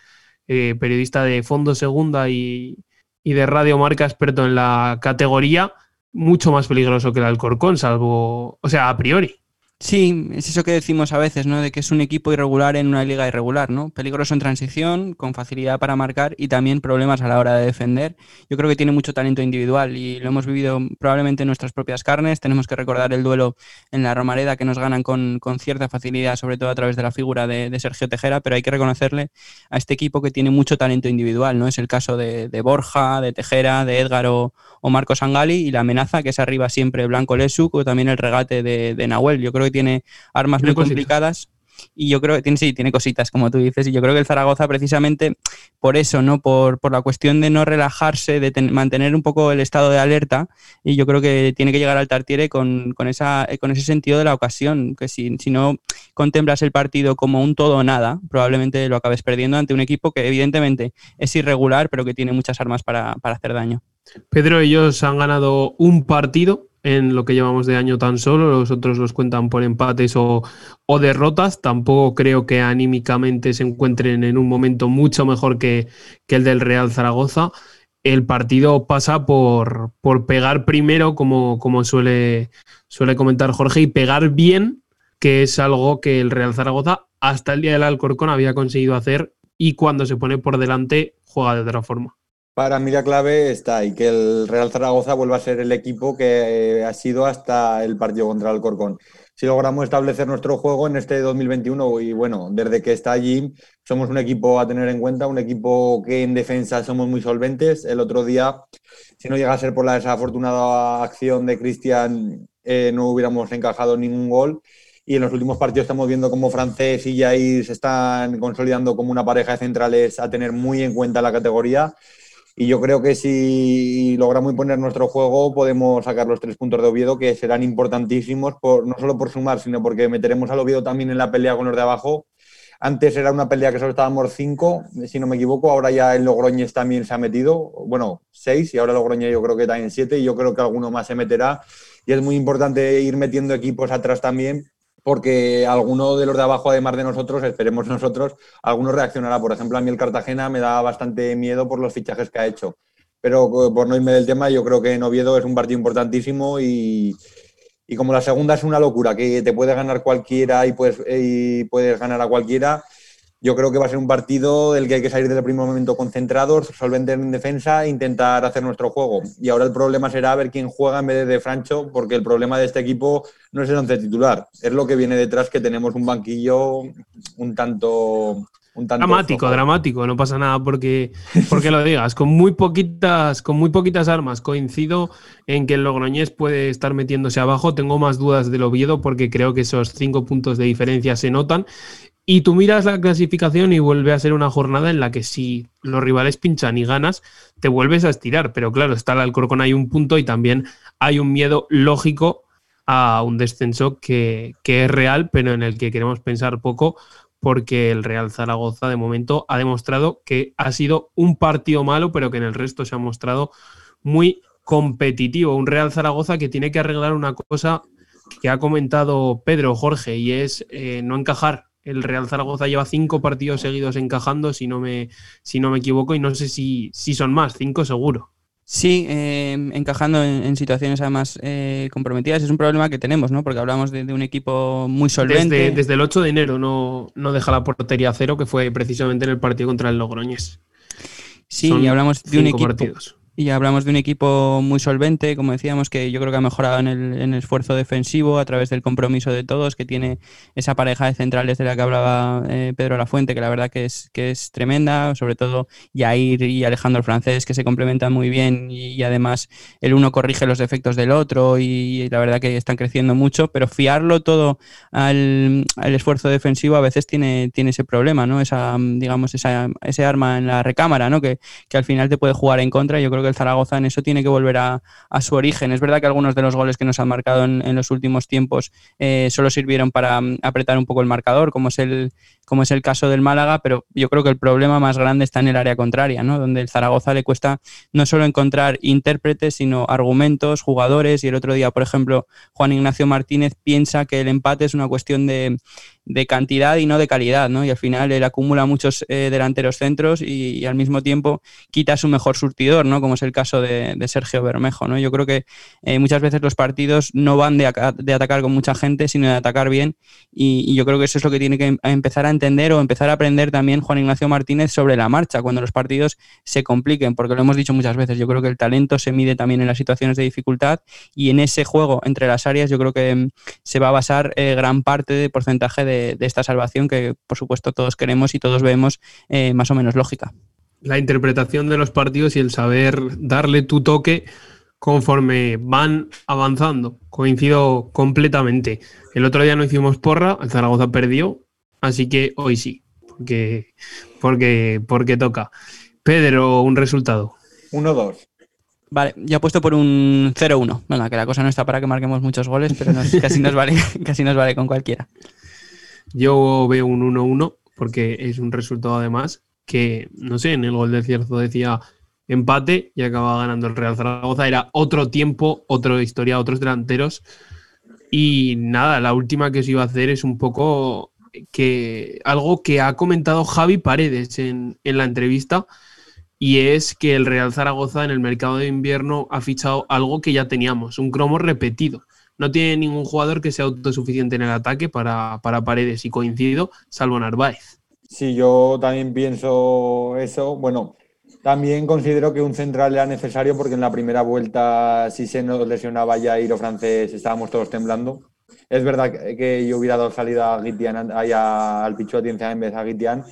eh, periodista de Fondo Segunda y, y de Radio Marca, experto en la categoría, mucho más peligroso que el Alcorcón, salvo, o sea, a priori. Sí, es eso que decimos a veces, ¿no? De que es un equipo irregular en una liga irregular, ¿no? Peligroso en transición, con facilidad para marcar y también problemas a la hora de defender. Yo creo que tiene mucho talento individual y lo hemos vivido probablemente en nuestras propias carnes. Tenemos que recordar el duelo en la Romareda que nos ganan con, cierta facilidad, sobre todo a través de la figura de, Sergio Tejera, pero hay que reconocerle a este equipo que tiene mucho talento individual, ¿no? Es el caso de, Borja, de Tejera, de Edgar o, Marco Sangali y la amenaza que es arriba siempre Blanco Lesuk o también el regate de, de Nahuel. Yo creo que tiene armas muy complicadas. Y yo creo que tiene, sí, tiene cositas, como tú dices. Y yo creo que el Zaragoza, precisamente por eso, ¿no? Por, la cuestión de no relajarse, de mantener un poco el estado de alerta. Y yo creo que tiene que llegar al Tartiere con, esa, con ese sentido de la ocasión. Que si, si no contemplas el partido como un todo o nada, probablemente lo acabes perdiendo ante un equipo que, evidentemente, es irregular, pero que tiene muchas armas para, para hacer daño. Pedro, ellos han ganado un partido en lo que llevamos de año tan solo, los otros los cuentan por empates o, derrotas. Tampoco creo que anímicamente se encuentren en un momento mucho mejor que, el del Real Zaragoza. El partido pasa por, por pegar primero, como, como suele, suele comentar Jorge, y pegar bien, que es algo que el Real Zaragoza hasta el día del Alcorcón había conseguido hacer y cuando se pone por delante juega de otra forma. Para mí la clave está ahí, que el Real Zaragoza vuelva a ser el equipo que ha sido hasta el partido contra el Alcorcón. Si logramos establecer nuestro juego en este 2021 y bueno, desde que está allí somos un equipo a tener en cuenta, un equipo que en defensa somos muy solventes. El otro día, si no llega a ser por la desafortunada acción de Cristian, eh, no hubiéramos encajado ningún gol y en los últimos partidos estamos viendo cómo Francés y Jair se están consolidando como una pareja de centrales a tener muy en cuenta la categoría y yo creo que si logramos imponer nuestro juego, podemos sacar los tres puntos de Oviedo, que serán importantísimos, por, no solo por sumar, sino porque meteremos al Oviedo también en la pelea con los de abajo. Antes era una pelea que solo estábamos cinco, si no me equivoco, ahora ya el Logroñez también se ha metido, bueno, seis, y ahora Logroñez yo creo que también siete, y yo creo que alguno más se meterá. Y es muy importante ir metiendo equipos atrás también porque alguno de los de abajo, además de nosotros, esperemos nosotros, alguno reaccionará. Por ejemplo, a mí el Cartagena me da bastante miedo por los fichajes que ha hecho. Pero eh, por no irme del tema, yo creo que en Oviedo es un partido importantísimo y, y como la segunda es una locura, que te puede ganar cualquiera y puedes, y puedes ganar a cualquiera, yo creo que va a ser un partido del que hay que salir desde el primer momento concentrados, solventes en defensa e intentar hacer nuestro juego. Y ahora el problema será ver quién juega en vez de Francho, porque el problema de este equipo no es el once titular, es lo que viene detrás, que tenemos un banquillo un tanto... Un tanto dramático, dramático, no pasa nada porque, porque lo digas. Con muy, poquitas, con muy poquitas armas coincido en que el Logroñés puede estar metiéndose abajo. Tengo más dudas del Oviedo porque creo que esos cinco puntos de diferencia se notan y tú miras la clasificación y vuelve a ser una jornada en la que si los rivales pinchan y ganas, te vuelves a estirar. Pero claro, está el Alcorcón, hay un punto y también hay un miedo lógico a un descenso que, es real, pero en el que queremos pensar poco, porque el Real Zaragoza de momento ha demostrado que ha sido un partido malo, pero que en el resto se ha mostrado muy competitivo. Un Real Zaragoza que tiene que arreglar una cosa que ha comentado Pedro Jorge y es eh, no encajar el Real Zaragoza lleva cinco partidos seguidos encajando, si no me, si no me equivoco, y no sé si, si son más, cinco seguro. Sí, eh, encajando en, situaciones además eh, comprometidas es un problema que tenemos, ¿no? Porque hablamos de, un equipo muy solvente. Desde, el 8 de enero no, no deja la portería cero, que fue precisamente en el partido contra el Logroñés. Sí, y hablamos de un equipo. Partidos. Y hablamos de un equipo muy solvente, como decíamos, que yo creo que ha mejorado en el, esfuerzo defensivo a través del compromiso de todos, que tiene esa pareja de centrales de la que hablaba eh, Pedro La Fuente, que la verdad que es, que es tremenda, sobre todo Yair y Alejandro Francés, que se complementan muy bien y, además el uno corrige los defectos del otro y, la verdad que están creciendo mucho, pero fiarlo todo al, esfuerzo defensivo a veces tiene, tiene ese problema, ¿no? Esa, digamos, esa, ese arma en la recámara, ¿no? Que, que al final te puede jugar en contra. Yo creo el Zaragoza en eso tiene que volver a, su origen. Es verdad que algunos de los goles que nos han marcado en, los últimos tiempos eh, solo sirvieron para mm, apretar un poco el marcador, como es el, como es el caso del Málaga, pero yo creo que el problema más grande está en el área contraria, ¿no? donde el Zaragoza le cuesta no solo encontrar intérpretes, sino argumentos, jugadores, y el otro día, por ejemplo, Juan Ignacio Martínez piensa que el empate es una cuestión de, cantidad y no de calidad, ¿no? Y al final él acumula muchos eh, delanteros centros y, al mismo tiempo quita su mejor surtidor, ¿no? Como es el caso de, Sergio Bermejo, ¿no? Yo creo que eh, muchas veces los partidos no van de, atacar con mucha gente, sino de atacar bien y, yo creo que eso es lo que tiene que em, empezar a entender o empezar a aprender también Juan Ignacio Martínez sobre la marcha, cuando los partidos se compliquen, porque lo hemos dicho muchas veces, yo creo que el talento se mide también en las situaciones de dificultad y en ese juego entre las áreas yo creo que em, se va a basar eh, gran parte de porcentaje de de, esta salvación que por supuesto todos queremos y todos vemos eh, más o menos lógica. La interpretación de los partidos y el saber darle tu toque conforme van avanzando. Coincido completamente. El otro día no hicimos porra, el Zaragoza perdió, así que hoy sí, porque, porque, porque toca. Pedro, un resultado. 1-2. Vale, ya he puesto por un 0-1. Venga, que la cosa no está para que marquemos muchos goles, pero casi, nos vale, casi nos vale con cualquiera. Yo veo un 1-1 porque es un resultado además que, no sé, en el gol de Cierzo decía empate y acaba ganando el Real Zaragoza. Era otro tiempo, otra historia, otros delanteros. Y nada, la última que os iba a hacer es un poco que algo que ha comentado Javi Paredes en, en la entrevista y es que el Real Zaragoza en el mercado de invierno ha fichado algo que ya teníamos, un cromo repetido no tiene ningún jugador que sea autosuficiente en el ataque para, paredes y coincido, salvo Narváez. Sí, yo también pienso eso. Bueno, también considero que un central era necesario porque en la primera vuelta, si se nos lesionaba Jair o francés, estábamos todos temblando. Es verdad que yo hubiera dado salida a Gitian, al Pichuati en vez a Gitian,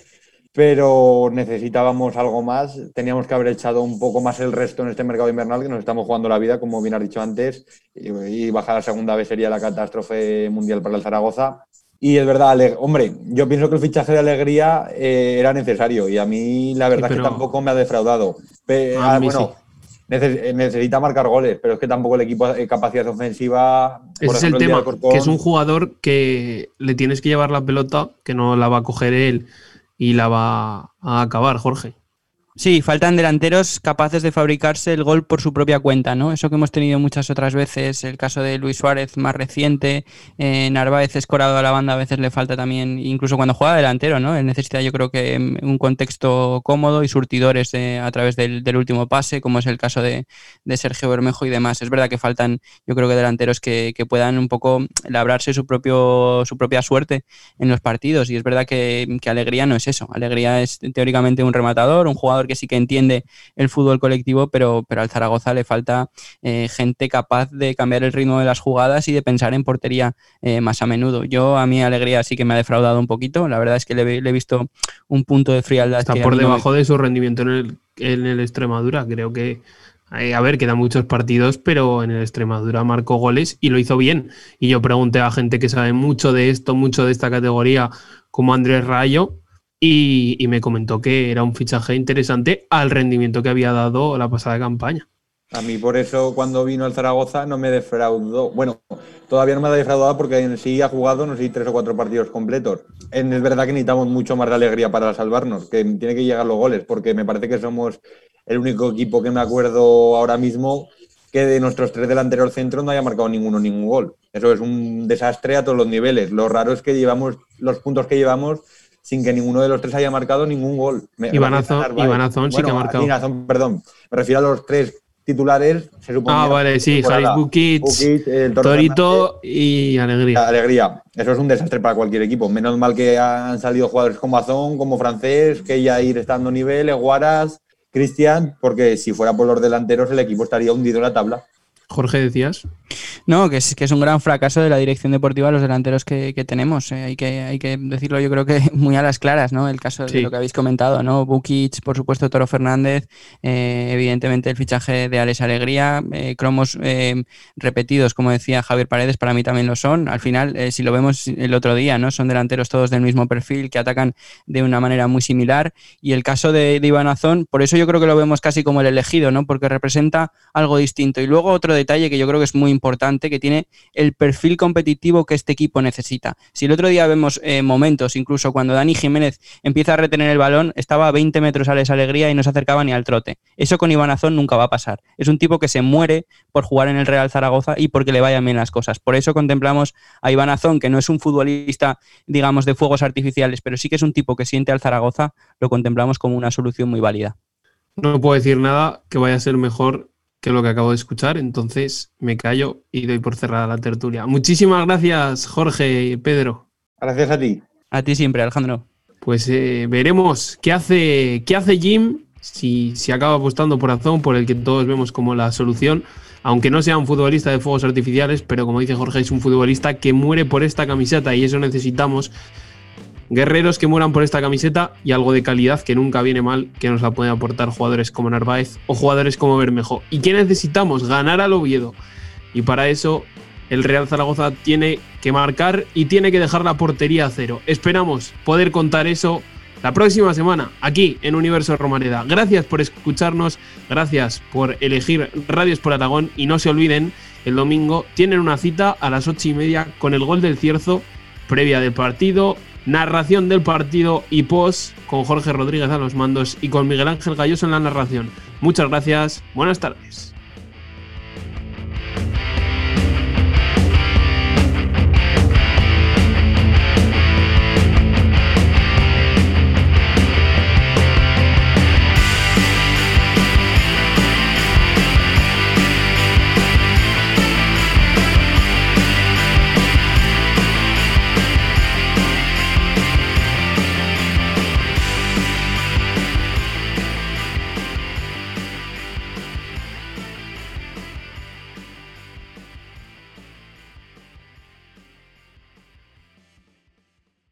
pero necesitábamos algo más. Teníamos que haber echado un poco más el resto en este mercado invernal, que nos estamos jugando la vida, como bien has dicho antes, y, bajar a segunda vez sería la catástrofe mundial para el Zaragoza. Y es verdad, hombre, yo pienso que el fichaje de Alegría eh, era necesario y a mí la verdad es que tampoco me ha defraudado. Ah, bueno, necesita marcar goles, pero es que tampoco el equipo de capacidad ofensiva. Ese es el tema, que es un jugador que le tienes que llevar la pelota, que no la va a coger él y la va a acabar, Jorge. Sí, faltan delanteros capaces de fabricarse el gol por su propia cuenta, ¿no? Eso que hemos tenido muchas otras veces, el caso de Luis Suárez más reciente, eh, Narváez escorado a la banda, a veces le falta también, incluso cuando juega delantero, ¿no? Él necesita yo creo que mm, un contexto cómodo y surtidores eh, a través del, último pase, como es el caso de, Sergio Bermejo y demás. Es verdad que faltan, yo creo que delanteros que, puedan un poco labrarse su, propio, su propia suerte en los partidos y es verdad que, que Alegría no es eso. Alegría es teóricamente un rematador, un jugador que sí que entiende el fútbol colectivo, pero, pero al Zaragoza le falta eh, gente capaz de cambiar el ritmo de las jugadas y de pensar en portería eh, más a menudo. Yo a mi alegría sí que me ha defraudado un poquito, la verdad es que le, he visto un punto de frialdad. Está por debajo de su rendimiento en el, en el Extremadura, creo que... Eh, a ver, quedan muchos partidos, pero en el Extremadura marcó goles y lo hizo bien. Y yo pregunté a gente que sabe mucho de esto, mucho de esta categoría, como Andrés Rayo, y, me comentó que era un fichaje interesante al rendimiento que había dado la pasada campaña. A mí por eso cuando vino al Zaragoza no me defraudó. Bueno, todavía no me ha defraudado porque en sí ha jugado, no sé, tres o cuatro partidos completos. Es verdad que necesitamos mucho más de alegría para salvarnos, que tiene que llegar los goles, porque me parece que somos el único equipo que me acuerdo ahora mismo que de nuestros tres delanteros centros no haya marcado ninguno ningún gol. Eso es un desastre a todos los niveles. Lo raro es que llevamos los puntos que llevamos sin que ninguno de los tres haya marcado ningún gol. Iván Azón, sí que ha marcado. perdón, me refiero a los tres titulares. Se ah, vale, sí, Jaris Bukic, Torito y Alegría. Alegría. Eso es un desastre para cualquier equipo. Menos mal que han salido jugadores como Azón, como Francés, que ya ir estando nivel, Eguaras, Cristian, porque si fuera por los delanteros el equipo estaría hundido en la tabla. Jorge, decías. No, que es, que es un gran fracaso de la dirección deportiva los delanteros que, tenemos. Eh, hay, que, hay que decirlo, yo creo que muy a las claras, ¿no? El caso de lo que habéis comentado, ¿no? Bukic, por supuesto, Toro Fernández, eh, evidentemente el fichaje de Alex Alegría, eh, cromos repetidos, como decía Javier Paredes, para mí también lo son. Al final, si lo vemos el otro día, ¿no? Son delanteros todos del mismo perfil, que atacan de una manera muy similar. Y el caso de, de Iván Azón, por eso yo creo que lo vemos casi como el elegido, ¿no? Porque representa algo distinto. Y luego otro detalle que yo creo que es muy importante que tiene el perfil competitivo que este equipo necesita. Si el otro día vemos eh, momentos, incluso cuando Dani Jiménez empieza a retener el balón, estaba a 20 metros a la alegría y no se acercaba ni al trote. Eso con Iván Azón nunca va a pasar. Es un tipo que se muere por jugar en el Real Zaragoza y porque le vayan bien las cosas. Por eso contemplamos a Iván Azón, que no es un futbolista, digamos, de fuegos artificiales, pero sí que es un tipo que siente al Zaragoza, lo contemplamos como una solución muy válida. No puedo decir nada que vaya a ser mejor que lo que acabo de escuchar, entonces me callo y doy por cerrada la tertulia. Muchísimas gracias, Jorge y Pedro. Gracias a ti. A ti siempre, Alejandro. Pues eh, veremos qué hace, qué hace Jim si, si acaba apostando por Azón, por el que todos vemos como la solución, aunque no sea un futbolista de fuegos artificiales, pero como dice Jorge, es un futbolista que muere por esta camiseta y eso necesitamos guerreros que mueran por esta camiseta y algo de calidad que nunca viene mal, que nos la pueden aportar jugadores como Narváez o jugadores como Bermejo. ¿Y qué necesitamos? Ganar al Oviedo. Y para eso el Real Zaragoza tiene que marcar y tiene que dejar la portería a cero. Esperamos poder contar eso la próxima semana aquí en Universo Romareda. Gracias por escucharnos, gracias por elegir Radios por Aragón y no se olviden, el domingo tienen una cita a las ocho y media con el gol del Cierzo previa del partido Narración del partido y post con Jorge Rodríguez a los mandos y con Miguel Ángel Galloso en la narración. Muchas gracias, buenas tardes.